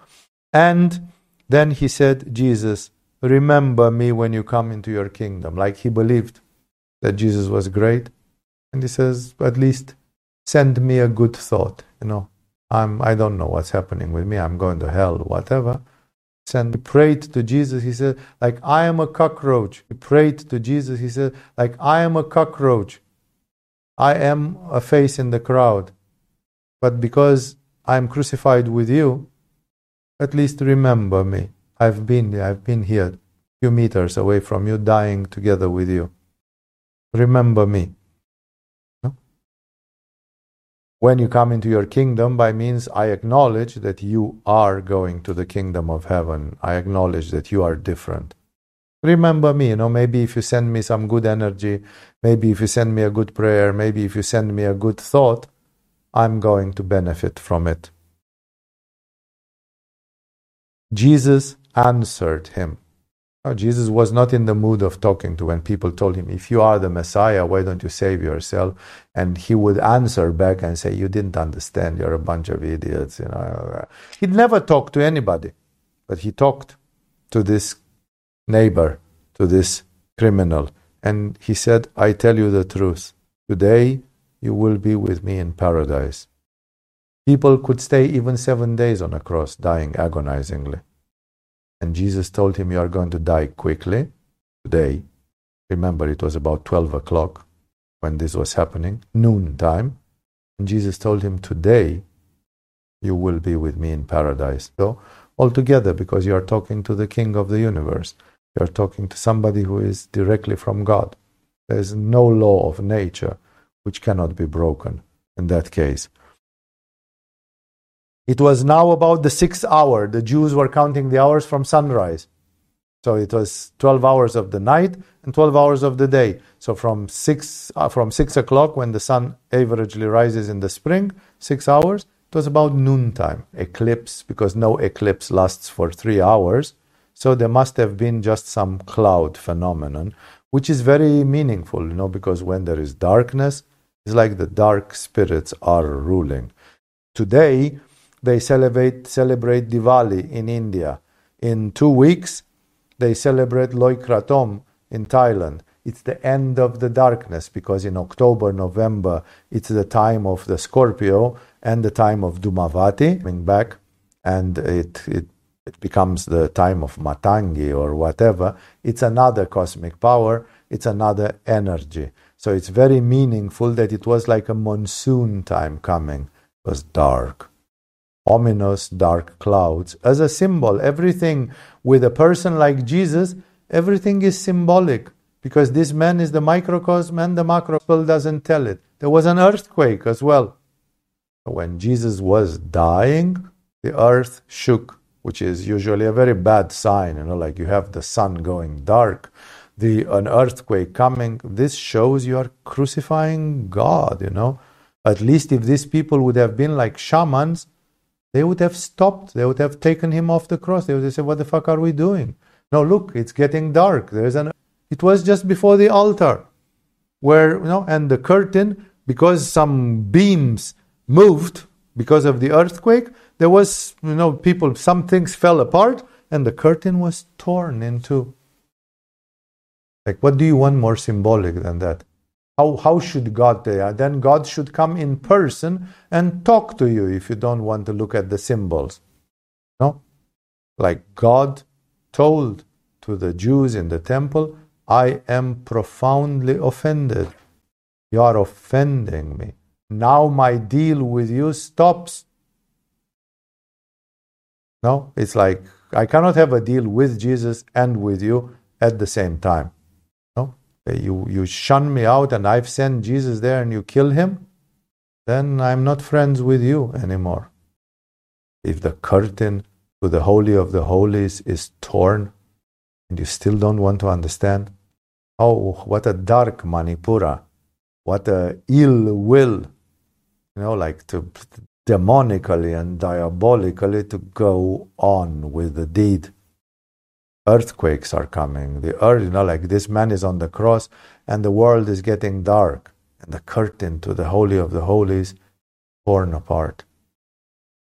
And then he said, Jesus, remember me when you come into your kingdom. Like he believed that Jesus was great. And he says, at least send me a good thought. You know, I'm, I don't know what's happening with me. I'm going to hell, whatever and he prayed to Jesus. He said, like I am a cockroach. He prayed to Jesus. He said, like I am a cockroach. I am a face in the crowd. But because I am crucified with you, at least remember me. I've been I've been here, a few meters away from you, dying together with you. Remember me. When you come into your kingdom, by means I acknowledge that you are going to the kingdom of heaven. I acknowledge that you are different. Remember me, you know, maybe if you send me some good energy, maybe if you send me a good prayer, maybe if you send me a good thought, I'm going to benefit from it. Jesus answered him. Oh, Jesus was not in the mood of talking to when people told him, If you are the Messiah, why don't you save yourself? And he would answer back and say, You didn't understand, you're a bunch of idiots. You know. He'd never talk to anybody, but he talked to this neighbor, to this criminal. And he said, I tell you the truth. Today you will be with me in paradise. People could stay even seven days on a cross, dying agonizingly. And Jesus told him, You are going to die quickly today. Remember, it was about 12 o'clock when this was happening, noontime. And Jesus told him, Today you will be with me in paradise. So, altogether, because you are talking to the King of the universe, you are talking to somebody who is directly from God. There is no law of nature which cannot be broken in that case. It was now about the sixth hour. The Jews were counting the hours from sunrise. So it was 12 hours of the night and 12 hours of the day. So from 6, uh, from 6 o'clock, when the sun averagely rises in the spring, 6 hours, it was about noontime, eclipse, because no eclipse lasts for 3 hours. So there must have been just some cloud phenomenon, which is very meaningful, you know, because when there is darkness, it's like the dark spirits are ruling. Today, they celebrate, celebrate Diwali in India. In two weeks, they celebrate Loi Krathong in Thailand. It's the end of the darkness because in October, November, it's the time of the Scorpio and the time of Dhumavati coming back, and it, it, it becomes the time of Matangi or whatever. It's another cosmic power, it's another energy. So it's very meaningful that it was like a monsoon time coming. It was dark ominous dark clouds as a symbol. Everything with a person like Jesus, everything is symbolic because this man is the microcosm and the macrocosm doesn't tell it. There was an earthquake as well. When Jesus was dying, the earth shook, which is usually a very bad sign, you know, like you have the sun going dark, the an earthquake coming. This shows you are crucifying God, you know. At least if these people would have been like shamans, they would have stopped. They would have taken him off the cross. They would have said, What the fuck are we doing? No, look, it's getting dark. There's an it was just before the altar. Where you know, and the curtain, because some beams moved because of the earthquake, there was, you know, people some things fell apart and the curtain was torn in two. Like what do you want more symbolic than that? How, how should God do that? Then God should come in person and talk to you if you don't want to look at the symbols. No? Like God told to the Jews in the temple, I am profoundly offended. You are offending me. Now my deal with you stops. No, it's like I cannot have a deal with Jesus and with you at the same time Uh, you, you shun me out and I've sent Jesus there and you kill him, then I'm not friends with you anymore. If the curtain to the Holy of the Holies is torn and you still don't want to understand, oh, what a dark Manipura, what a ill will, you know, like to demonically and diabolically to go on with the deed earthquakes are coming. The earth, you know, like this man is on the cross and the world is getting dark and the curtain to the Holy of the Holies torn apart.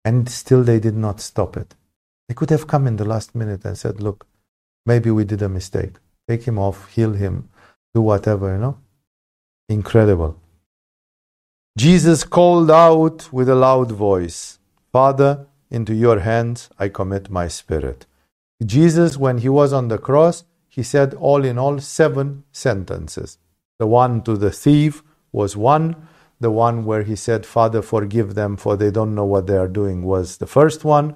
And still they did not stop it. They could have come in the last minute and said, look, maybe we did a mistake. Take him off, heal him, do whatever, you know? Incredible. Jesus called out with a loud voice, Father, into your hands I commit my spirit. Jesus, when he was on the cross, he said all in all seven sentences. The one to the thief was one. The one where he said, Father, forgive them, for they don't know what they are doing, was the first one.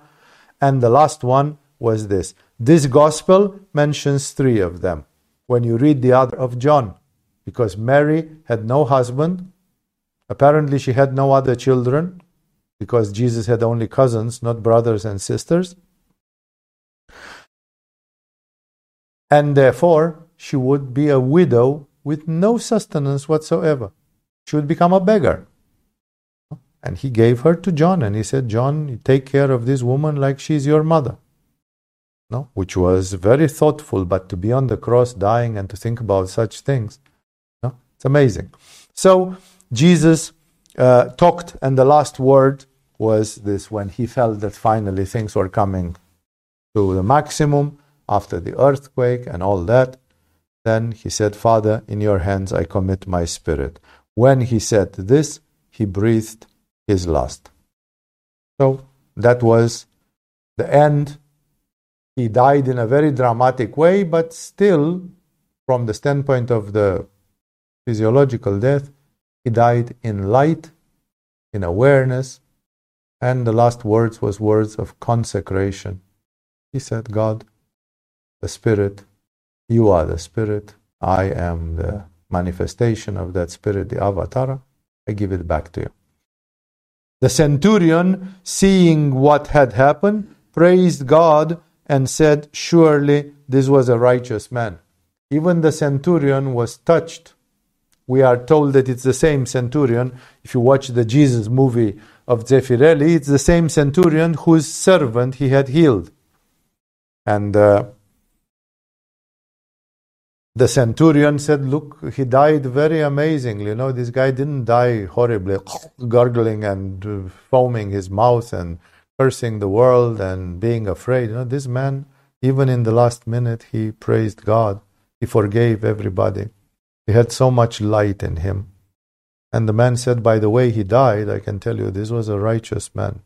And the last one was this. This gospel mentions three of them. When you read the other of John, because Mary had no husband, apparently she had no other children, because Jesus had only cousins, not brothers and sisters. And therefore she would be a widow with no sustenance whatsoever. She would become a beggar. And he gave her to John, and he said, John, take care of this woman like she's your mother. No? Which was very thoughtful, but to be on the cross dying and to think about such things, no? it's amazing. So Jesus uh, talked, and the last word was this when he felt that finally things were coming to the maximum after the earthquake and all that, then he said, Father, in your hands I commit my spirit. When he said this, he breathed his last. So that was the end. He died in a very dramatic way, but still, from the standpoint of the physiological death, He died in light, in awareness, and the last words was words of consecration. He said, God, the Spirit, you are the Spirit, I am the manifestation of that Spirit, the avatar. I give it back to you. The centurion, seeing what had happened, praised God and said, Surely this was a righteous man. Even the centurion was touched. We are told that it's the same centurion. If you watch the Jesus movie of Zeffirelli, it's the same centurion whose servant he had healed. And uh, the centurion said, Look, he died very amazingly. You know, this guy didn't die horribly, gargling and uh, foaming his mouth and cursing the world and being afraid. You know, this man, even in the last minute, he praised God. He forgave everybody. He had so much light in him. And the man said, By the way he died, I can tell you this was a righteous man.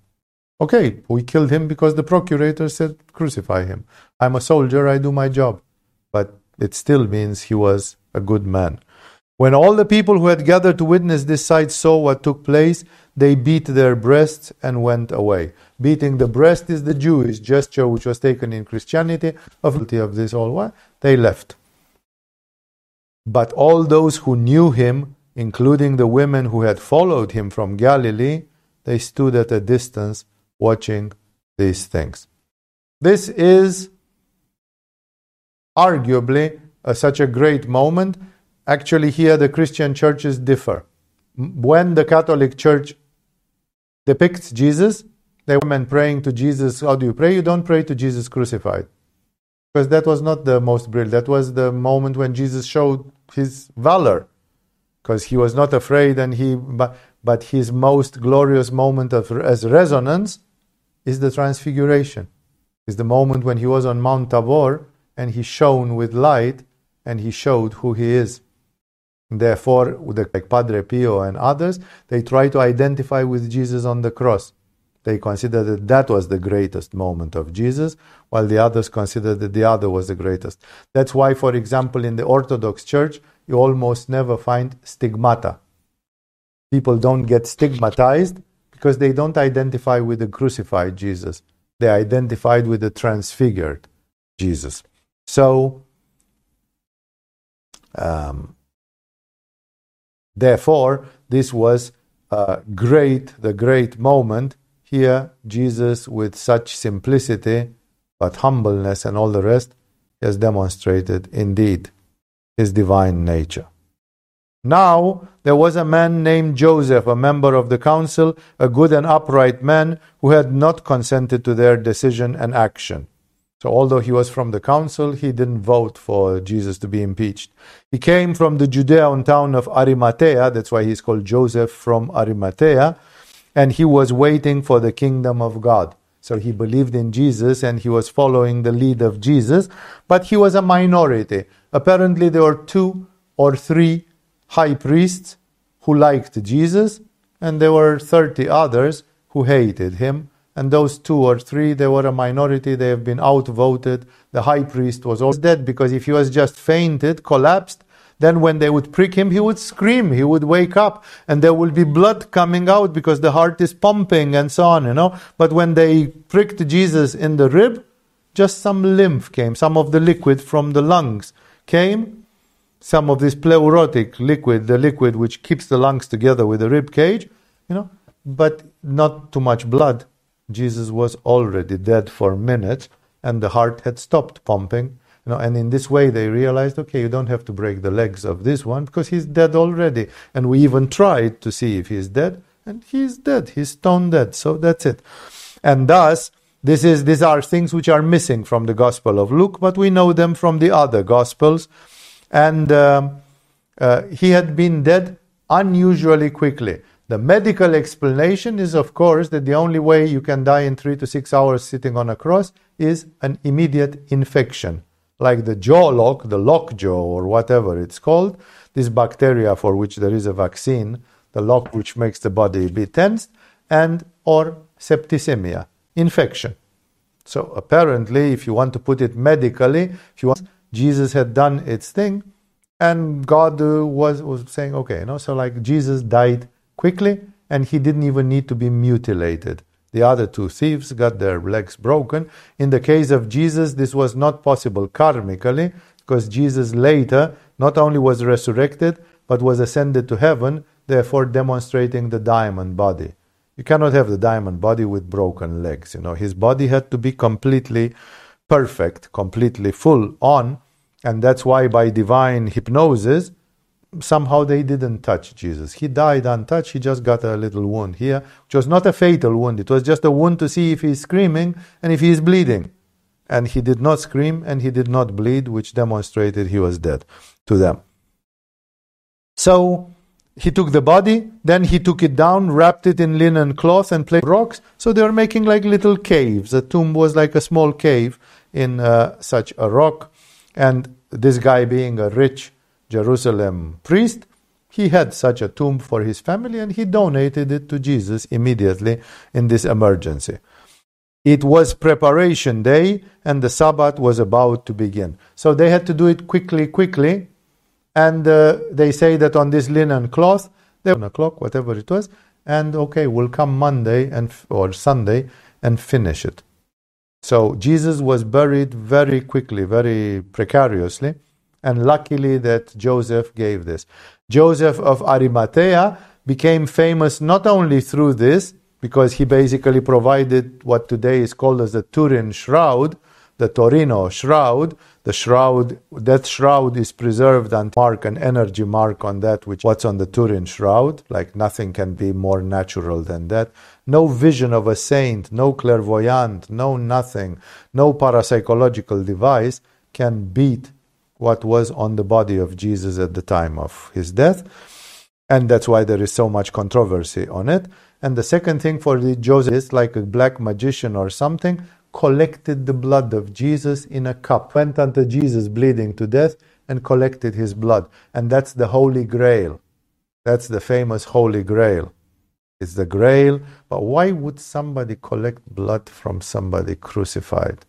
Okay, we killed him because the procurator said, Crucify him. I'm a soldier, I do my job. But it still means he was a good man. When all the people who had gathered to witness this sight saw what took place, they beat their breasts and went away. Beating the breast is the Jewish gesture which was taken in Christianity of of this all. They left. But all those who knew him, including the women who had followed him from Galilee, they stood at a distance watching these things. This is arguably uh, such a great moment. Actually, here the Christian churches differ. When the Catholic Church depicts Jesus, the women praying to Jesus, how do you pray? You don't pray to Jesus crucified. Because that was not the most brilliant. That was the moment when Jesus showed his valor. Because he was not afraid and he but, but his most glorious moment of as resonance is the transfiguration. Is the moment when he was on Mount Tabor and he shone with light and he showed who he is. Therefore, like Padre Pio and others, they try to identify with Jesus on the cross. They consider that that was the greatest moment of Jesus, while the others consider that the other was the greatest. That's why, for example, in the Orthodox Church, you almost never find stigmata. People don't get stigmatized because they don't identify with the crucified Jesus. They identified with the transfigured Jesus. So, um, therefore, this was great, the great moment. Here, Jesus, with such simplicity, but humbleness and all the rest, has demonstrated indeed his divine nature. Now there was a man named Joseph, a member of the council, a good and upright man, who had not consented to their decision and action. So, although he was from the council, he didn't vote for Jesus to be impeached. He came from the Judean town of Arimathea, that's why he's called Joseph from Arimathea, and he was waiting for the kingdom of God. So, he believed in Jesus and he was following the lead of Jesus, but he was a minority. Apparently, there were two or three high priests who liked Jesus, and there were 30 others who hated him and those two or three, they were a minority, they have been outvoted. The high priest was always dead because if he was just fainted, collapsed, then when they would prick him, he would scream, he would wake up, and there would be blood coming out because the heart is pumping and so on, you know. But when they pricked Jesus in the rib, just some lymph came, some of the liquid from the lungs came, some of this pleurotic liquid, the liquid which keeps the lungs together with the rib cage, you know, but not too much blood. Jesus was already dead for minutes and the heart had stopped pumping. You know, and in this way they realized, okay, you don't have to break the legs of this one because he's dead already. And we even tried to see if he's dead, and he's dead. He's stone dead. So that's it. And thus, this is these are things which are missing from the Gospel of Luke, but we know them from the other Gospels. And um, uh, he had been dead unusually quickly. The medical explanation is, of course, that the only way you can die in three to six hours sitting on a cross is an immediate infection, like the jaw lock, the lockjaw, or whatever it's called, this bacteria for which there is a vaccine, the lock which makes the body be tensed, and or septicemia, infection. So apparently, if you want to put it medically, if you want, Jesus had done its thing, and God uh, was was saying, okay, you know, so like Jesus died quickly, and he didn't even need to be mutilated. The other two thieves got their legs broken. In the case of Jesus, this was not possible karmically, because Jesus later not only was resurrected, but was ascended to heaven, therefore demonstrating the diamond body. You cannot have the diamond body with broken legs. You know, his body had to be completely perfect, completely full on, and that's why by divine hypnosis, somehow they didn't touch Jesus. He died untouched. He just got a little wound here, which was not a fatal wound. It was just a wound to see if he's screaming and if he's bleeding. And he did not scream and he did not bleed, which demonstrated he was dead to them. So he took the body, then he took it down, wrapped it in linen cloth, and placed rocks. So they were making like little caves. The tomb was like a small cave in uh, such a rock. And this guy, being a rich Jerusalem priest, he had such a tomb for his family and he donated it to Jesus immediately in this emergency. It was preparation day and the Sabbath was about to begin. So they had to do it quickly, quickly. And uh, they say that on this linen cloth, they one o'clock, whatever it was, and okay, we'll come Monday and or Sunday and finish it. So Jesus was buried very quickly, very precariously, and luckily that Joseph gave this. Joseph of Arimathea became famous not only through this, because he basically provided what today is called as the Turin shroud, the Torino shroud. The shroud, that shroud is preserved and mark an energy mark on that, which what's on the Turin shroud. Like nothing can be more natural than that. No vision of a saint, no clairvoyant, no nothing, no parapsychological device can beat what was on the body of Jesus at the time of his death. And that's why there is so much controversy on it. And the second thing for the Joseph is like a black magician or something, collected the blood of Jesus in a cup, went unto Jesus bleeding to death, and collected his blood. And that's the Holy Grail. That's the famous Holy Grail. It's the Grail. But why would somebody collect blood from somebody crucified?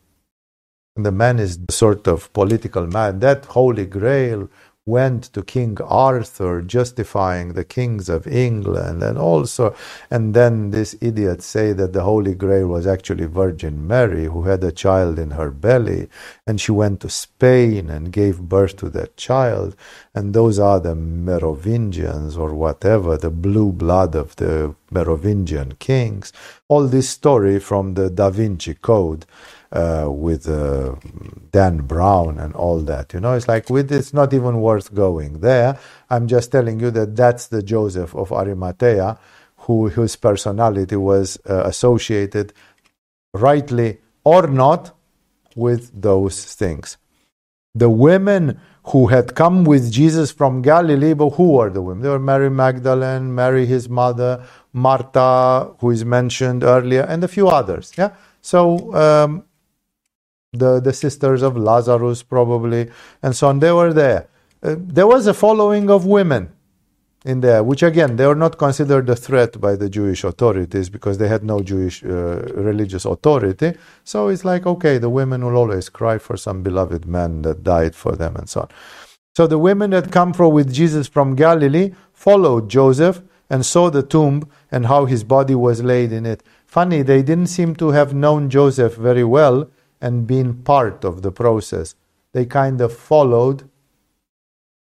The man is the sort of political man. That Holy Grail went to King Arthur, justifying the kings of England, and also, and then this idiot say that the Holy Grail was actually Virgin Mary, who had a child in her belly, and she went to Spain and gave birth to that child, and those are the Merovingians or whatever, the blue blood of the Merovingian kings. All this story from the Da Vinci Code uh, with uh, Dan Brown and all that. You know, it's like with it's not even worth going there. I'm just telling you that that's the Joseph of Arimathea, who whose personality was uh, associated, rightly or not, with those things. The women who had come with Jesus from Galilee, but who were the women? They were Mary Magdalene, Mary his mother, Martha, who is mentioned earlier, and a few others. Yeah. So um, the, the sisters of Lazarus, probably, and so on. They were there. Uh, there was a following of women in there, which again, they were not considered a threat by the Jewish authorities because they had no Jewish uh, religious authority. So it's like, okay, the women will always cry for some beloved man that died for them and so on. So the women that come from with Jesus from Galilee followed Joseph and saw the tomb and how his body was laid in it. Funny, they didn't seem to have known Joseph very well and been part of the process. They kind of followed,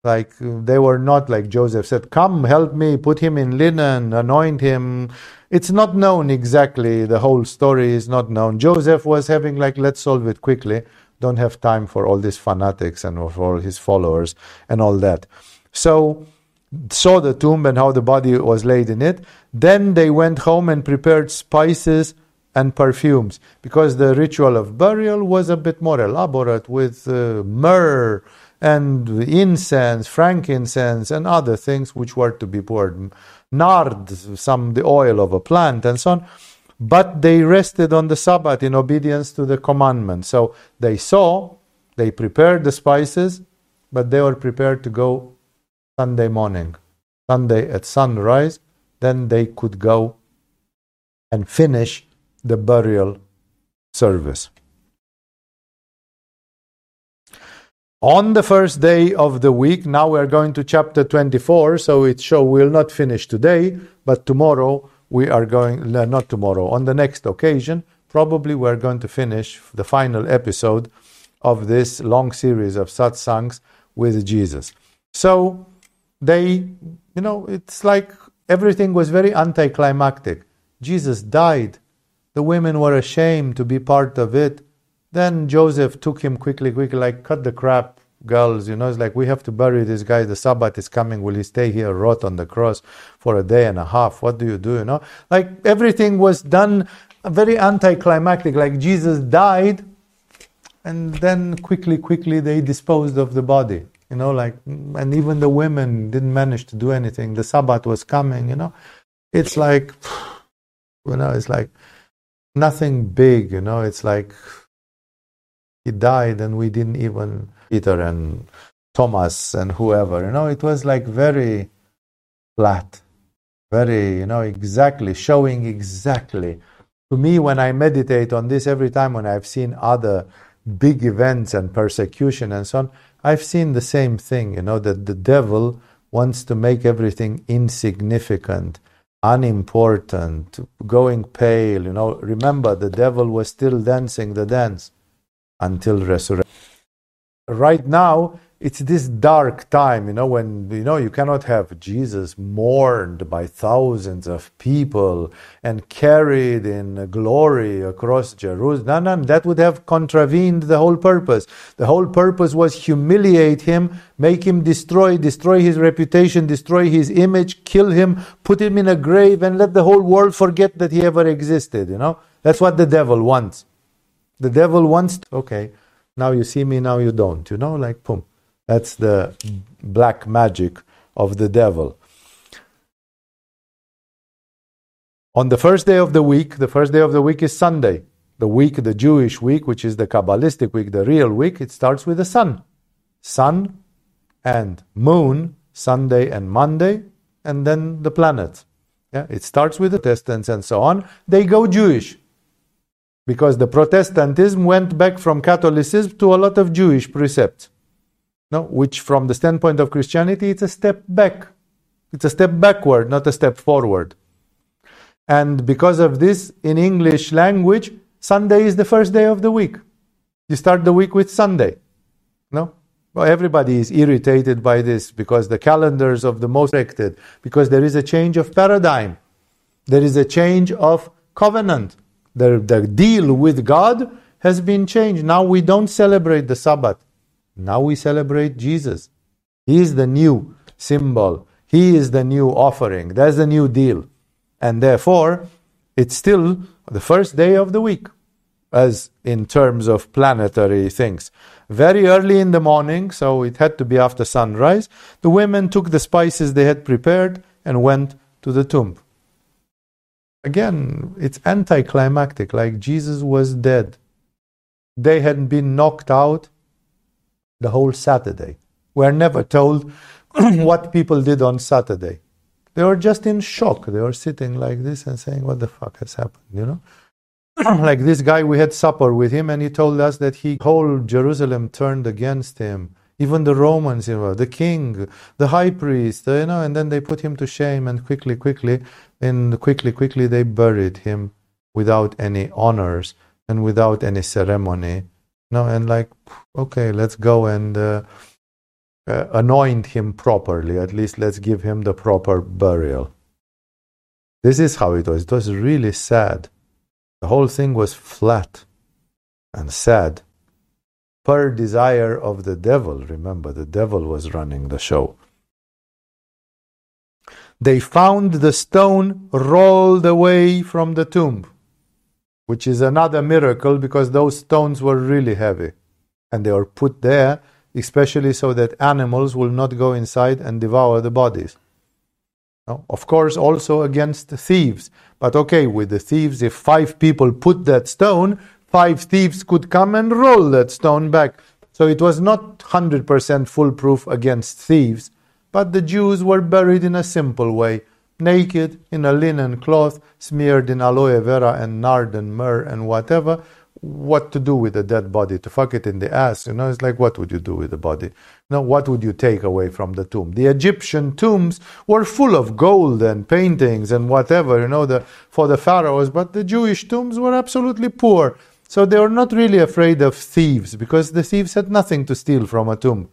like they were not like Joseph said, Come, help me, put him in linen, anoint him. It's not known exactly, the whole story is not known. Joseph was having, like, let's solve it quickly. Don't have time for all these fanatics and for all his followers and all that. So, saw the tomb and how the body was laid in it. Then they went home and prepared spices and perfumes because the ritual of burial was a bit more elaborate with uh, myrrh and incense, frankincense, and other things which were to be poured, nard, some the oil of a plant, and so on. But they rested on the Sabbath in obedience to the commandment. So they saw, they prepared the spices, but they were prepared to go Sunday morning, Sunday at sunrise. Then they could go and finish the burial service. On the first day of the week, now we're going to chapter 24, so it show we'll not finish today, but tomorrow we are going, not tomorrow, on the next occasion, probably we're going to finish the final episode of this long series of satsangs with Jesus. So they, you know, it's like everything was very anticlimactic. Jesus died. The women were ashamed to be part of it. Then Joseph took him quickly, quickly, like, cut the crap, girls. You know, it's like, we have to bury this guy. The Sabbath is coming. Will he stay here, rot on the cross for a day and a half? What do you do? You know, like everything was done very anticlimactic. Like Jesus died, and then quickly, quickly they disposed of the body. You know, like, and even the women didn't manage to do anything. The Sabbath was coming, you know. It's like, you know, it's like nothing big, you know. It's like he died and we didn't even Peter and Thomas and whoever. You know, it was like very flat, very, you know, exactly showing exactly. To me, when I meditate on this every time when I've seen other big events and persecution and so on, I've seen the same thing, you know, that the devil wants to make everything insignificant, unimportant, going pale, you know. Remember, the devil was still dancing the dance until resurrection. Right now, it's this dark time, you know, when you know you cannot have Jesus mourned by thousands of people and carried in glory across Jerusalem. No, no, that would have contravened the whole purpose. The whole purpose was humiliate him, make him destroy, destroy his reputation, destroy his image, kill him, put him in a grave, and let the whole world forget that he ever existed. You know, that's what the devil wants. The devil wants, okay, now you see me, now you don't, you know, like boom. That's the black magic of the devil. On the first day of the week, the first day of the week is Sunday. The week, the Jewish week, which is the Kabbalistic week, the real week, it starts with the sun. Sun and moon, Sunday and Monday, and then the planets. Yeah, it starts with the Protestants and so on. They go Jewish because the Protestantism went back from Catholicism to a lot of Jewish precepts, no? which, from the standpoint of Christianity, it's a step back. It's a step backward, not a step forward. And because of this, in English language, Sunday is the first day of the week. You start the week with Sunday. No? Well, everybody is irritated by this because the calendars of the most affected, because there is a change of paradigm. There is a change of covenant. The, the deal with God has been changed. Now we don't celebrate the Sabbath. Now we celebrate Jesus. He is the new symbol. He is the new offering. That's the new deal. And therefore, it's still the first day of the week, as in terms of planetary things. Very early in the morning, so it had to be after sunrise, the women took the spices they had prepared and went to the tomb. Again, it's anticlimactic, like Jesus was dead. They had been knocked out the whole Saturday. We're never told what people did on Saturday. They were just in shock. They were sitting like this and saying, What the fuck has happened? You know? like this guy, we had supper with him and he told us that he whole Jerusalem turned against him. Even the Romans, you know, the king, the high priest, you know, and then they put him to shame and quickly, quickly and quickly, quickly they buried him without any honors and without any ceremony. No, and like, okay, let's go and uh, uh, anoint him properly. At least let's give him the proper burial. This is how it was. It was really sad. The whole thing was flat and sad. Per desire of the devil. Remember, the devil was running the show they found the stone rolled away from the tomb, which is another miracle because those stones were really heavy. And they were put there especially so that animals will not go inside and devour the bodies. Now, of course, also against thieves. But okay, with the thieves, if five people put that stone, five thieves could come and roll that stone back. So it was not 100% foolproof against thieves, but the Jews were buried in a simple way, naked in a linen cloth smeared in aloe vera and nard and myrrh and whatever, what to do with a dead body, to fuck it in the ass. You know, it's like, what would you do with the body? Know, what would you take away from the tomb? The Egyptian tombs were full of gold and paintings and whatever, you know, the, for the pharaohs, but the Jewish tombs were absolutely poor. So they were not really afraid of thieves because the thieves had nothing to steal from a tomb.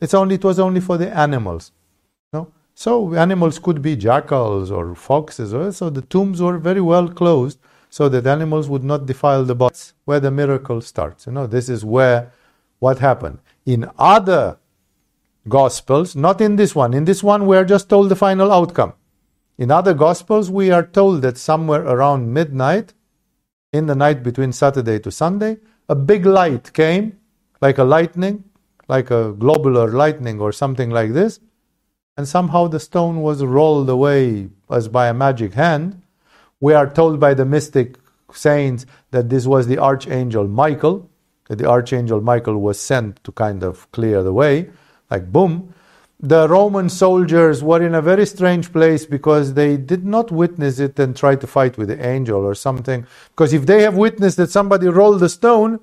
It's only, it was only for the animals. No? So animals could be jackals or foxes. Or, so the tombs were very well closed so that animals would not defile the bodies. Where the miracle starts. You know, this is where what happened. In other gospels, not in this one, in this one we are just told the final outcome. In other gospels, we are told that somewhere around midnight, in the night between Saturday to Sunday, a big light came, like a lightning, like a globular lightning or something like this, and somehow the stone was rolled away as by a magic hand, we are told by the mystic saints that this was the archangel Michael, that the archangel Michael was sent to kind of clear the way, like boom. The Roman soldiers were in a very strange place because they did not witness it and try to fight with the angel or something. Because if they have witnessed that somebody rolled the stone,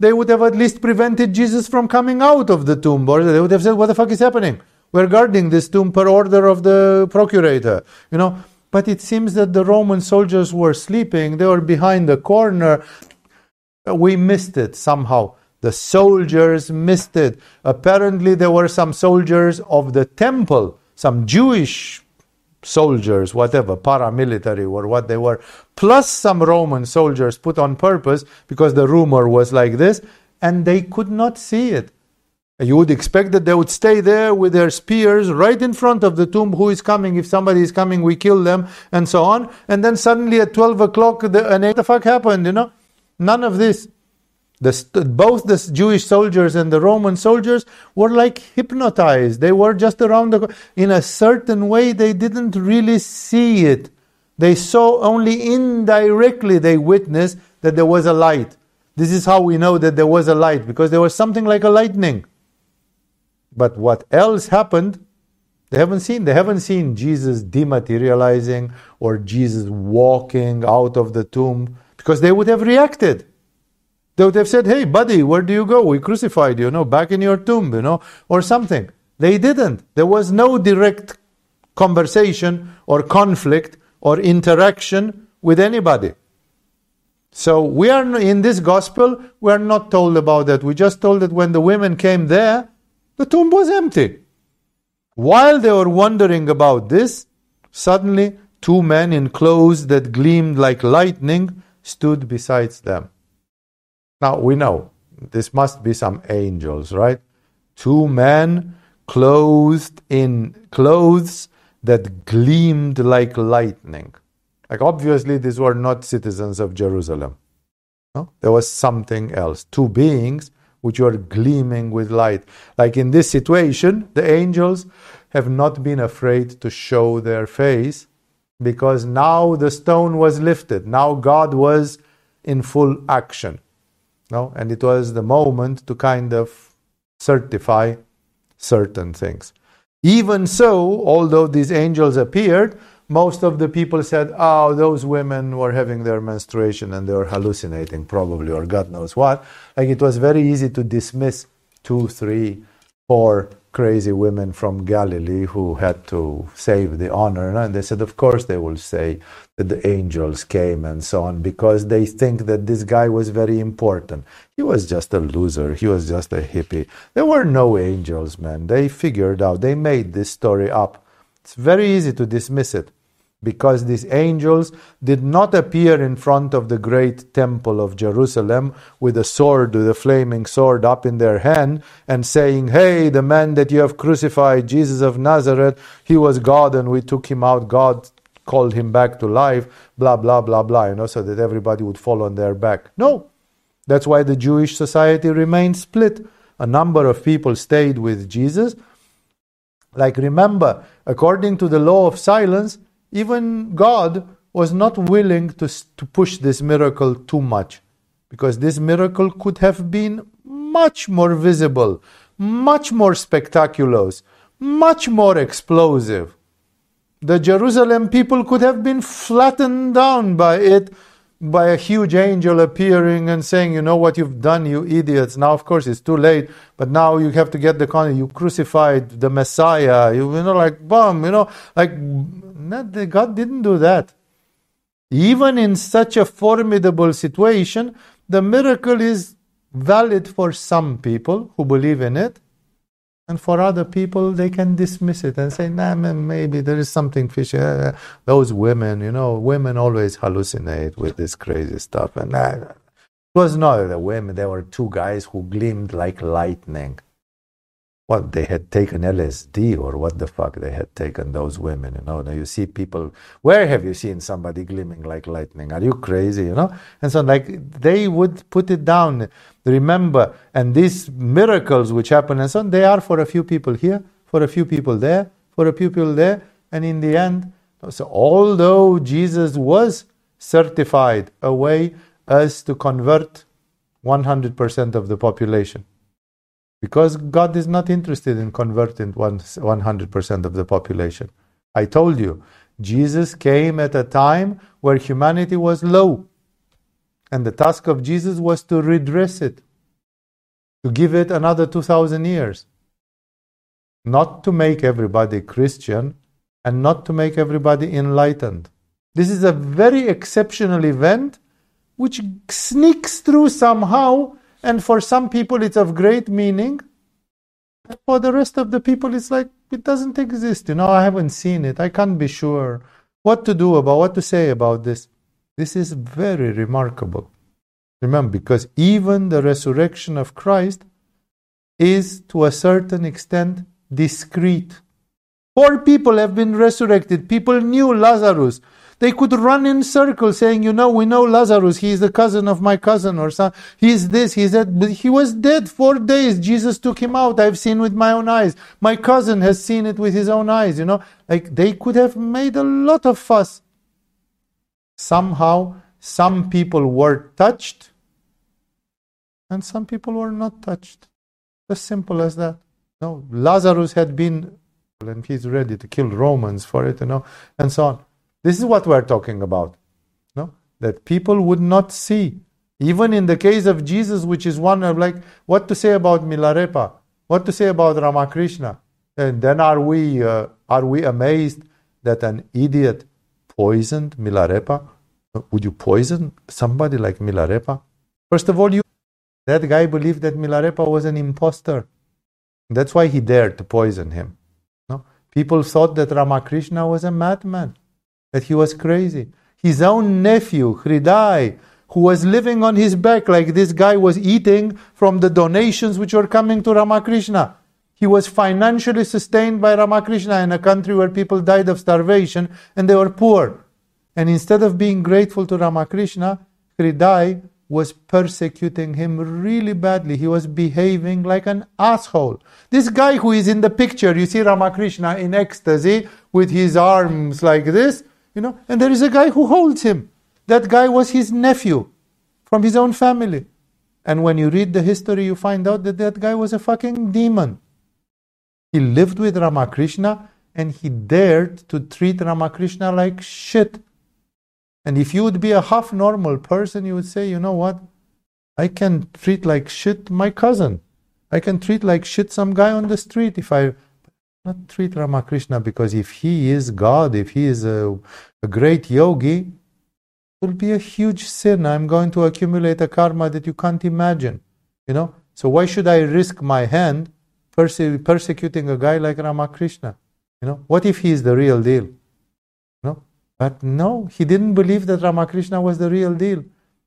they would have at least prevented Jesus from coming out of the tomb, or they would have said, What the fuck is happening? We're guarding this tomb per order of the procurator. You know, but it seems that the Roman soldiers were sleeping, they were behind the corner. We missed it somehow. The soldiers missed it. Apparently, there were some soldiers of the temple, some Jewish soldiers, whatever, paramilitary or what they were, plus some Roman soldiers put on purpose because the rumor was like this, and they could not see it. You would expect that they would stay there with their spears right in front of the tomb. Who is coming? If somebody is coming, we kill them, and so on. And then suddenly at 12 o'clock, the, and what the fuck happened, you know? None of this. The, both the Jewish soldiers and the Roman soldiers were like hypnotized. They were just around the. In a certain way, they didn't really see it. They saw only indirectly, they witnessed that there was a light. This is how we know that there was a light, because there was something like a lightning. But what else happened, they haven't seen. They haven't seen Jesus dematerializing or Jesus walking out of the tomb because they would have reacted. They would have said, Hey, buddy, where do you go? We crucified you, you know, back in your tomb, you know, or something. They didn't. There was no direct conversation or conflict or interaction with anybody. So we are in this gospel, we are not told about that. We just told that when the women came there, the tomb was empty. While they were wondering about this, suddenly two men in clothes that gleamed like lightning stood beside them. Now we know this must be some angels, right? Two men clothed in clothes that gleamed like lightning. Like obviously these were not citizens of Jerusalem. No? There was something else. Two beings which are gleaming with light. Like in this situation, the angels have not been afraid to show their face because now the stone was lifted. Now God was in full action. No? And it was the moment to kind of certify certain things. Even so, although these angels appeared, most of the people said, oh, those women were having their menstruation and they were hallucinating, probably, or God knows what. Like it was very easy to dismiss two, three, four crazy women from Galilee who had to save the honor. And they said, of course, they will say that the angels came and so on because they think that this guy was very important. He was just a loser. He was just a hippie. There were no angels, man. They figured out, they made this story up it's very easy to dismiss it because these angels did not appear in front of the great temple of Jerusalem with a sword, with a flaming sword up in their hand, and saying, Hey, the man that you have crucified, Jesus of Nazareth, he was God and we took him out. God called him back to life, blah, blah, blah, blah, you know, so that everybody would fall on their back. No. That's why the Jewish society remained split. A number of people stayed with Jesus like, remember, according to the law of silence, even God was not willing to, to push this miracle too much because this miracle could have been much more visible, much more spectacular, much more explosive. The Jerusalem people could have been flattened down by it by a huge angel appearing and saying, You know what you've done, you idiots. Now, of course, it's too late, but now you have to get the con. You crucified the Messiah. You, you know, like, boom, you know, like, God didn't do that. Even in such a formidable situation, the miracle is valid for some people who believe in it, and for other people, they can dismiss it and say, nah, man, maybe there is something fishy. Uh, those women, you know, women always hallucinate with this crazy stuff. And uh, it was not the women, there were two guys who gleamed like lightning what they had taken LSD or what the fuck they had taken those women, you know. Now you see people, where have you seen somebody gleaming like lightning? Are you crazy, you know? And so, like, they would put it down. Remember, and these miracles which happen and so on, they are for a few people here, for a few people there, for a few people there, and in the end, so although Jesus was certified a way as to convert 100% of the population, because God is not interested in converting 100% of the population. I told you, Jesus came at a time where humanity was low. And the task of Jesus was to redress it, to give it another 2,000 years. Not to make everybody Christian and not to make everybody enlightened. This is a very exceptional event which sneaks through somehow and for some people, it's of great meaning. For the rest of the people, it's like it doesn't exist. You know, I haven't seen it. I can't be sure what to do about, what to say about this. This is very remarkable. Remember, because even the resurrection of Christ is to a certain extent discreet. Four people have been resurrected. People knew Lazarus. They could run in circles saying, you know, we know Lazarus, he is the cousin of my cousin, or son. He's this, he's that. But he was dead four days. Jesus took him out. I've seen with my own eyes. My cousin has seen it with his own eyes, you know. Like they could have made a lot of fuss. Somehow, some people were touched, and some people were not touched. As simple as that. No, Lazarus had been, and he's ready to kill Romans for it, you know, and so on. This is what we're talking about. No? That people would not see. Even in the case of Jesus, which is one of like, what to say about Milarepa? What to say about Ramakrishna? And then are we, uh, are we amazed that an idiot poisoned Milarepa? Would you poison somebody like Milarepa? First of all, you that guy believed that Milarepa was an impostor. That's why he dared to poison him. No? People thought that Ramakrishna was a madman that he was crazy. His own nephew, Hridai, who was living on his back like this guy was eating from the donations which were coming to Ramakrishna. He was financially sustained by Ramakrishna in a country where people died of starvation and they were poor. And instead of being grateful to Ramakrishna, Hridai was persecuting him really badly. He was behaving like an asshole. This guy who is in the picture, you see Ramakrishna in ecstasy with his arms like this, you know, and there is a guy who holds him. That guy was his nephew from his own family. And when you read the history, you find out that that guy was a fucking demon. He lived with Ramakrishna and he dared to treat Ramakrishna like shit. And if you would be a half normal person, you would say, you know what? I can treat like shit my cousin. I can treat like shit some guy on the street if I not treat Ramakrishna because if he is God, if he is a, a great yogi, it will be a huge sin. I'm going to accumulate a karma that you can't imagine. You know? So why should I risk my hand perse- persecuting a guy like Ramakrishna? You know? What if he is the real deal? You No? But no, he didn't believe that Ramakrishna was the real deal.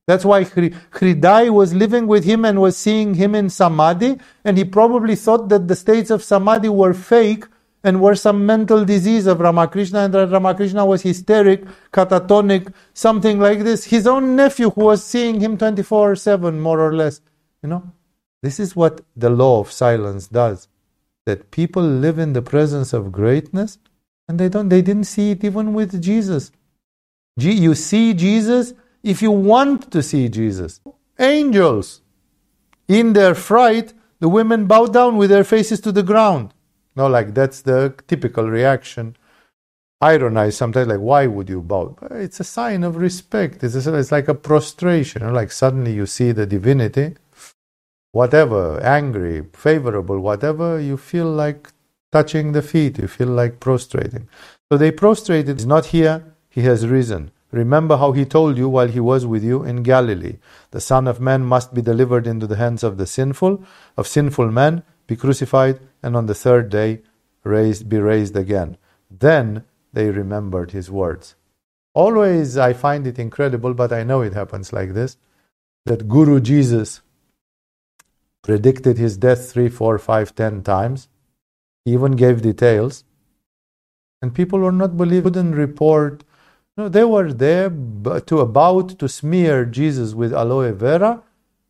That's why Hridai was living with him and was seeing him in Samadhi, and he probably thought that the states of Samadhi were fake and were some mental disease of Ramakrishna, and that Ramakrishna was hysteric, catatonic, something like this. His own nephew, who was seeing him 24 7, more or less. You know, this is what the law of silence does. That people live in the presence of greatness, and they don't. They didn't see it even with Jesus. You see Jesus if you want to see Jesus. Angels. In their fright, the women bow down with their faces to the ground. No, like that's the typical reaction. ironize sometimes, like, why would you bow? It's a sign of respect. It's, a, it's like a prostration. Like suddenly you see the divinity, whatever, angry, favorable, whatever, you feel like touching the feet, you feel like prostrating. So they prostrated. He's not here, he has risen. Remember how he told you while he was with you in Galilee. The Son of Man must be delivered into the hands of the sinful, of sinful men, be crucified, and on the third day raised, be raised again. Then they remembered his words. Always I find it incredible, but I know it happens like this that Guru Jesus predicted his death three, four, five, ten times. He even gave details. And people were not believing, couldn't report. No, they were there to about to smear Jesus with aloe vera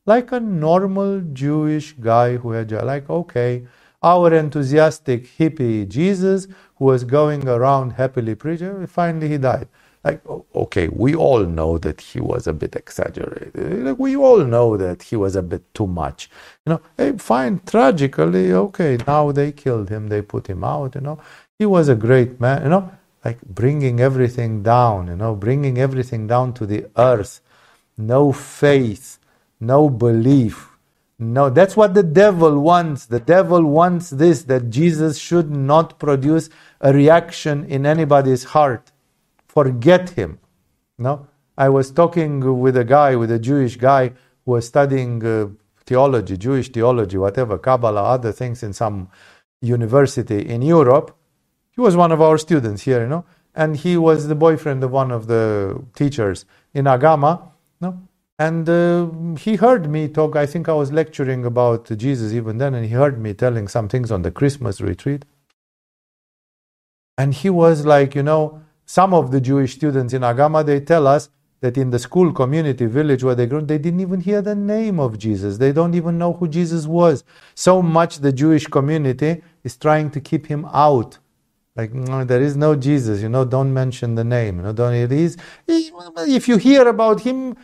like a normal Jewish guy who had like okay, our enthusiastic hippie Jesus who was going around happily preaching, finally he died. Like, okay, we all know that he was a bit exaggerated. Like, we all know that he was a bit too much. You know, hey, fine, tragically, okay, now they killed him, they put him out, you know. He was a great man, you know, like bringing everything down, you know, bringing everything down to the earth. No faith, no belief, no, that's what the devil wants. The devil wants this that Jesus should not produce a reaction in anybody's heart. Forget him. No? I was talking with a guy, with a Jewish guy who was studying uh, theology, Jewish theology, whatever, Kabbalah, other things in some university in Europe. He was one of our students here, you know, and he was the boyfriend of one of the teachers in Agama. No? And uh, he heard me talk. I think I was lecturing about Jesus even then, and he heard me telling some things on the Christmas retreat. And he was like, you know, some of the Jewish students in Agama, they tell us that in the school community village where they grew, they didn't even hear the name of Jesus. They don't even know who Jesus was. So much the Jewish community is trying to keep him out. Like no, there is no Jesus, you know. Don't mention the name. You know, don't. It is. Eh, if you hear about him,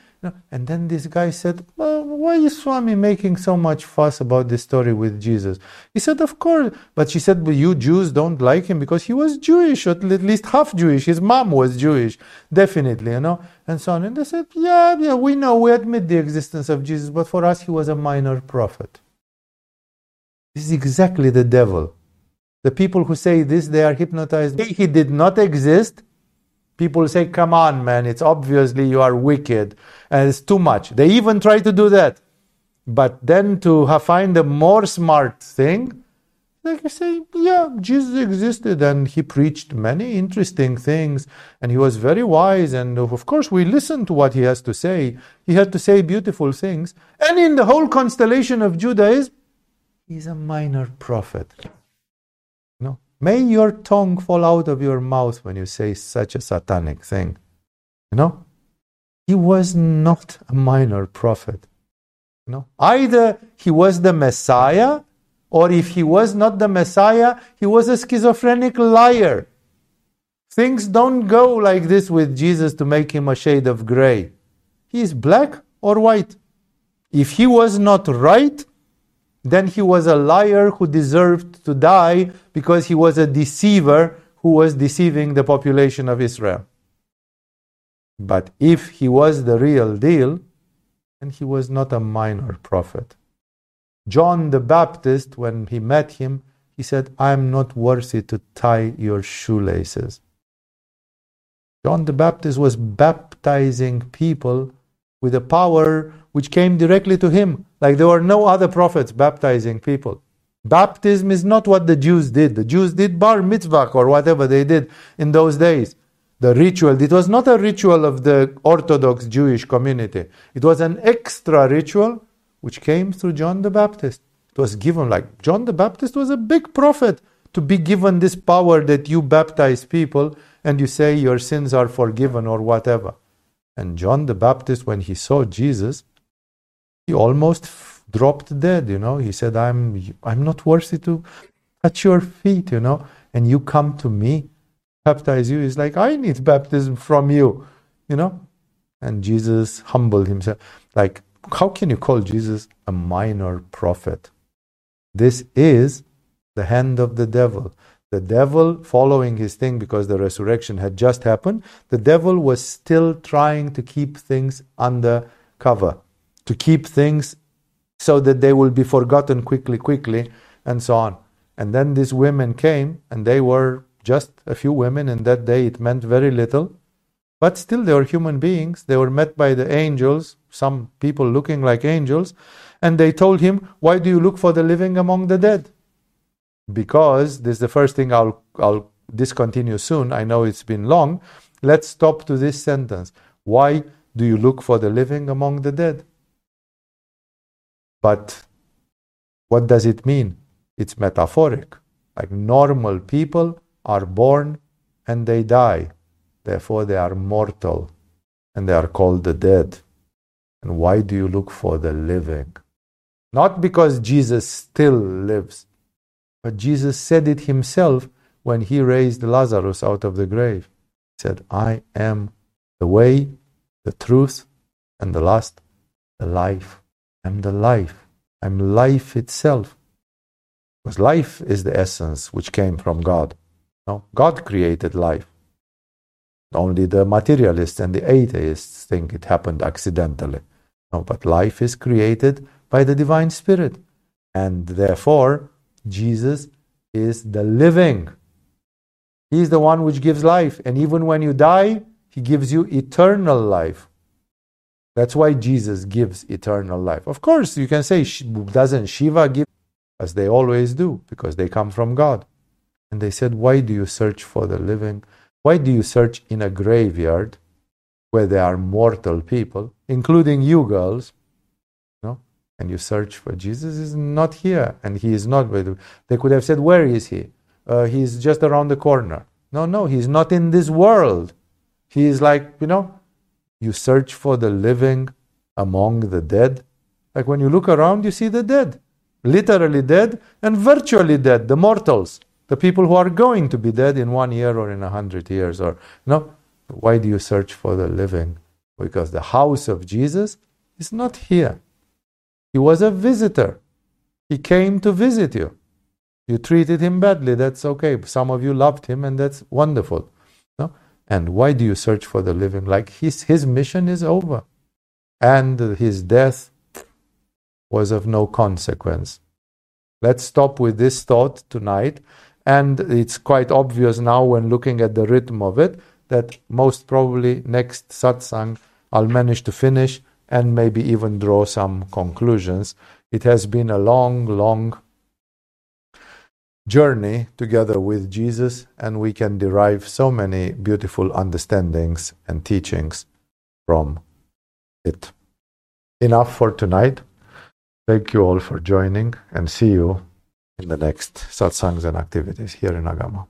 and then this guy said, well, Why is Swami making so much fuss about this story with Jesus? He said, Of course. But she said, But you Jews don't like him because he was Jewish, at least half Jewish. His mom was Jewish, definitely, you know, and so on. And they said, Yeah, yeah, we know, we admit the existence of Jesus, but for us, he was a minor prophet. This is exactly the devil. The people who say this, they are hypnotized. He did not exist People say, come on, man, it's obviously you are wicked and it's too much. They even try to do that. But then to find a more smart thing, they can say, yeah, Jesus existed and he preached many interesting things and he was very wise. And of course, we listen to what he has to say. He had to say beautiful things. And in the whole constellation of Judaism, he's a minor prophet. May your tongue fall out of your mouth when you say such a satanic thing. You know? He was not a minor prophet. You know? Either he was the Messiah, or if he was not the Messiah, he was a schizophrenic liar. Things don't go like this with Jesus to make him a shade of gray. He is black or white. If he was not right, then he was a liar who deserved to die because he was a deceiver who was deceiving the population of Israel. But if he was the real deal, then he was not a minor prophet. John the Baptist, when he met him, he said, I am not worthy to tie your shoelaces. John the Baptist was baptizing people with a power which came directly to him. Like there were no other prophets baptizing people. Baptism is not what the Jews did. The Jews did bar mitzvah or whatever they did in those days. The ritual, it was not a ritual of the Orthodox Jewish community. It was an extra ritual which came through John the Baptist. It was given like John the Baptist was a big prophet to be given this power that you baptize people and you say your sins are forgiven or whatever. And John the Baptist, when he saw Jesus, he almost dropped dead, you know. He said, I'm, I'm not worthy to touch your feet, you know, and you come to me, baptize you. He's like, I need baptism from you, you know. And Jesus humbled himself. Like, how can you call Jesus a minor prophet? This is the hand of the devil. the devil following his thing because the resurrection had just happened, the devil was still trying to keep things under cover, to keep things so that they will be forgotten quickly, quickly, and so on. And then these women came, and they were just a few women, and that day it meant very little. But still, they were human beings. They were met by the angels, some people looking like angels, and they told him, Why do you look for the living among the dead? because this is the first thing I'll, I'll discontinue soon. I know it's been long. Let's stop to this sentence. Why do you look for the living among the dead? But what does it mean? It's metaphoric. Like normal people are born and they die. Therefore, they are mortal and they are called the dead. And why do you look for the living? Not because Jesus still lives, but Jesus said it himself when he raised Lazarus out of the grave. He said, I am the way, the truth, and the last, the life. I'm the life. I'm life itself. Because life is the essence which came from God. No? God created life. Only the materialists and the atheists think it happened accidentally. No, but life is created by the divine spirit. And therefore, Jesus is the living. He is the one which gives life. And even when you die, He gives you eternal life. That's why Jesus gives eternal life. Of course, you can say, doesn't Shiva give? As they always do, because they come from God. And they said, Why do you search for the living? Why do you search in a graveyard where there are mortal people, including you girls? No? And you search for Jesus, is not here, and he is not. They could have said, Where is he? Uh, he's just around the corner. No, no, he's not in this world. He is like, you know, you search for the living among the dead. Like when you look around, you see the dead, literally dead and virtually dead, the mortals, the people who are going to be dead in one year or in a hundred years. Or no, why do you search for the living? Because the house of Jesus is not here. He was a visitor. He came to visit you. You treated him badly, that's okay. Some of you loved him, and that's wonderful. And why do you search for the living? Like his, his mission is over. And his death was of no consequence. Let's stop with this thought tonight. And it's quite obvious now when looking at the rhythm of it that most probably next satsang I'll manage to finish and maybe even draw some conclusions. It has been a long, long journey together with Jesus, and we can derive so many beautiful understandings and teachings from it. Enough for tonight. Thank you all for joining, and see you in the next satsangs and activities here in Agama.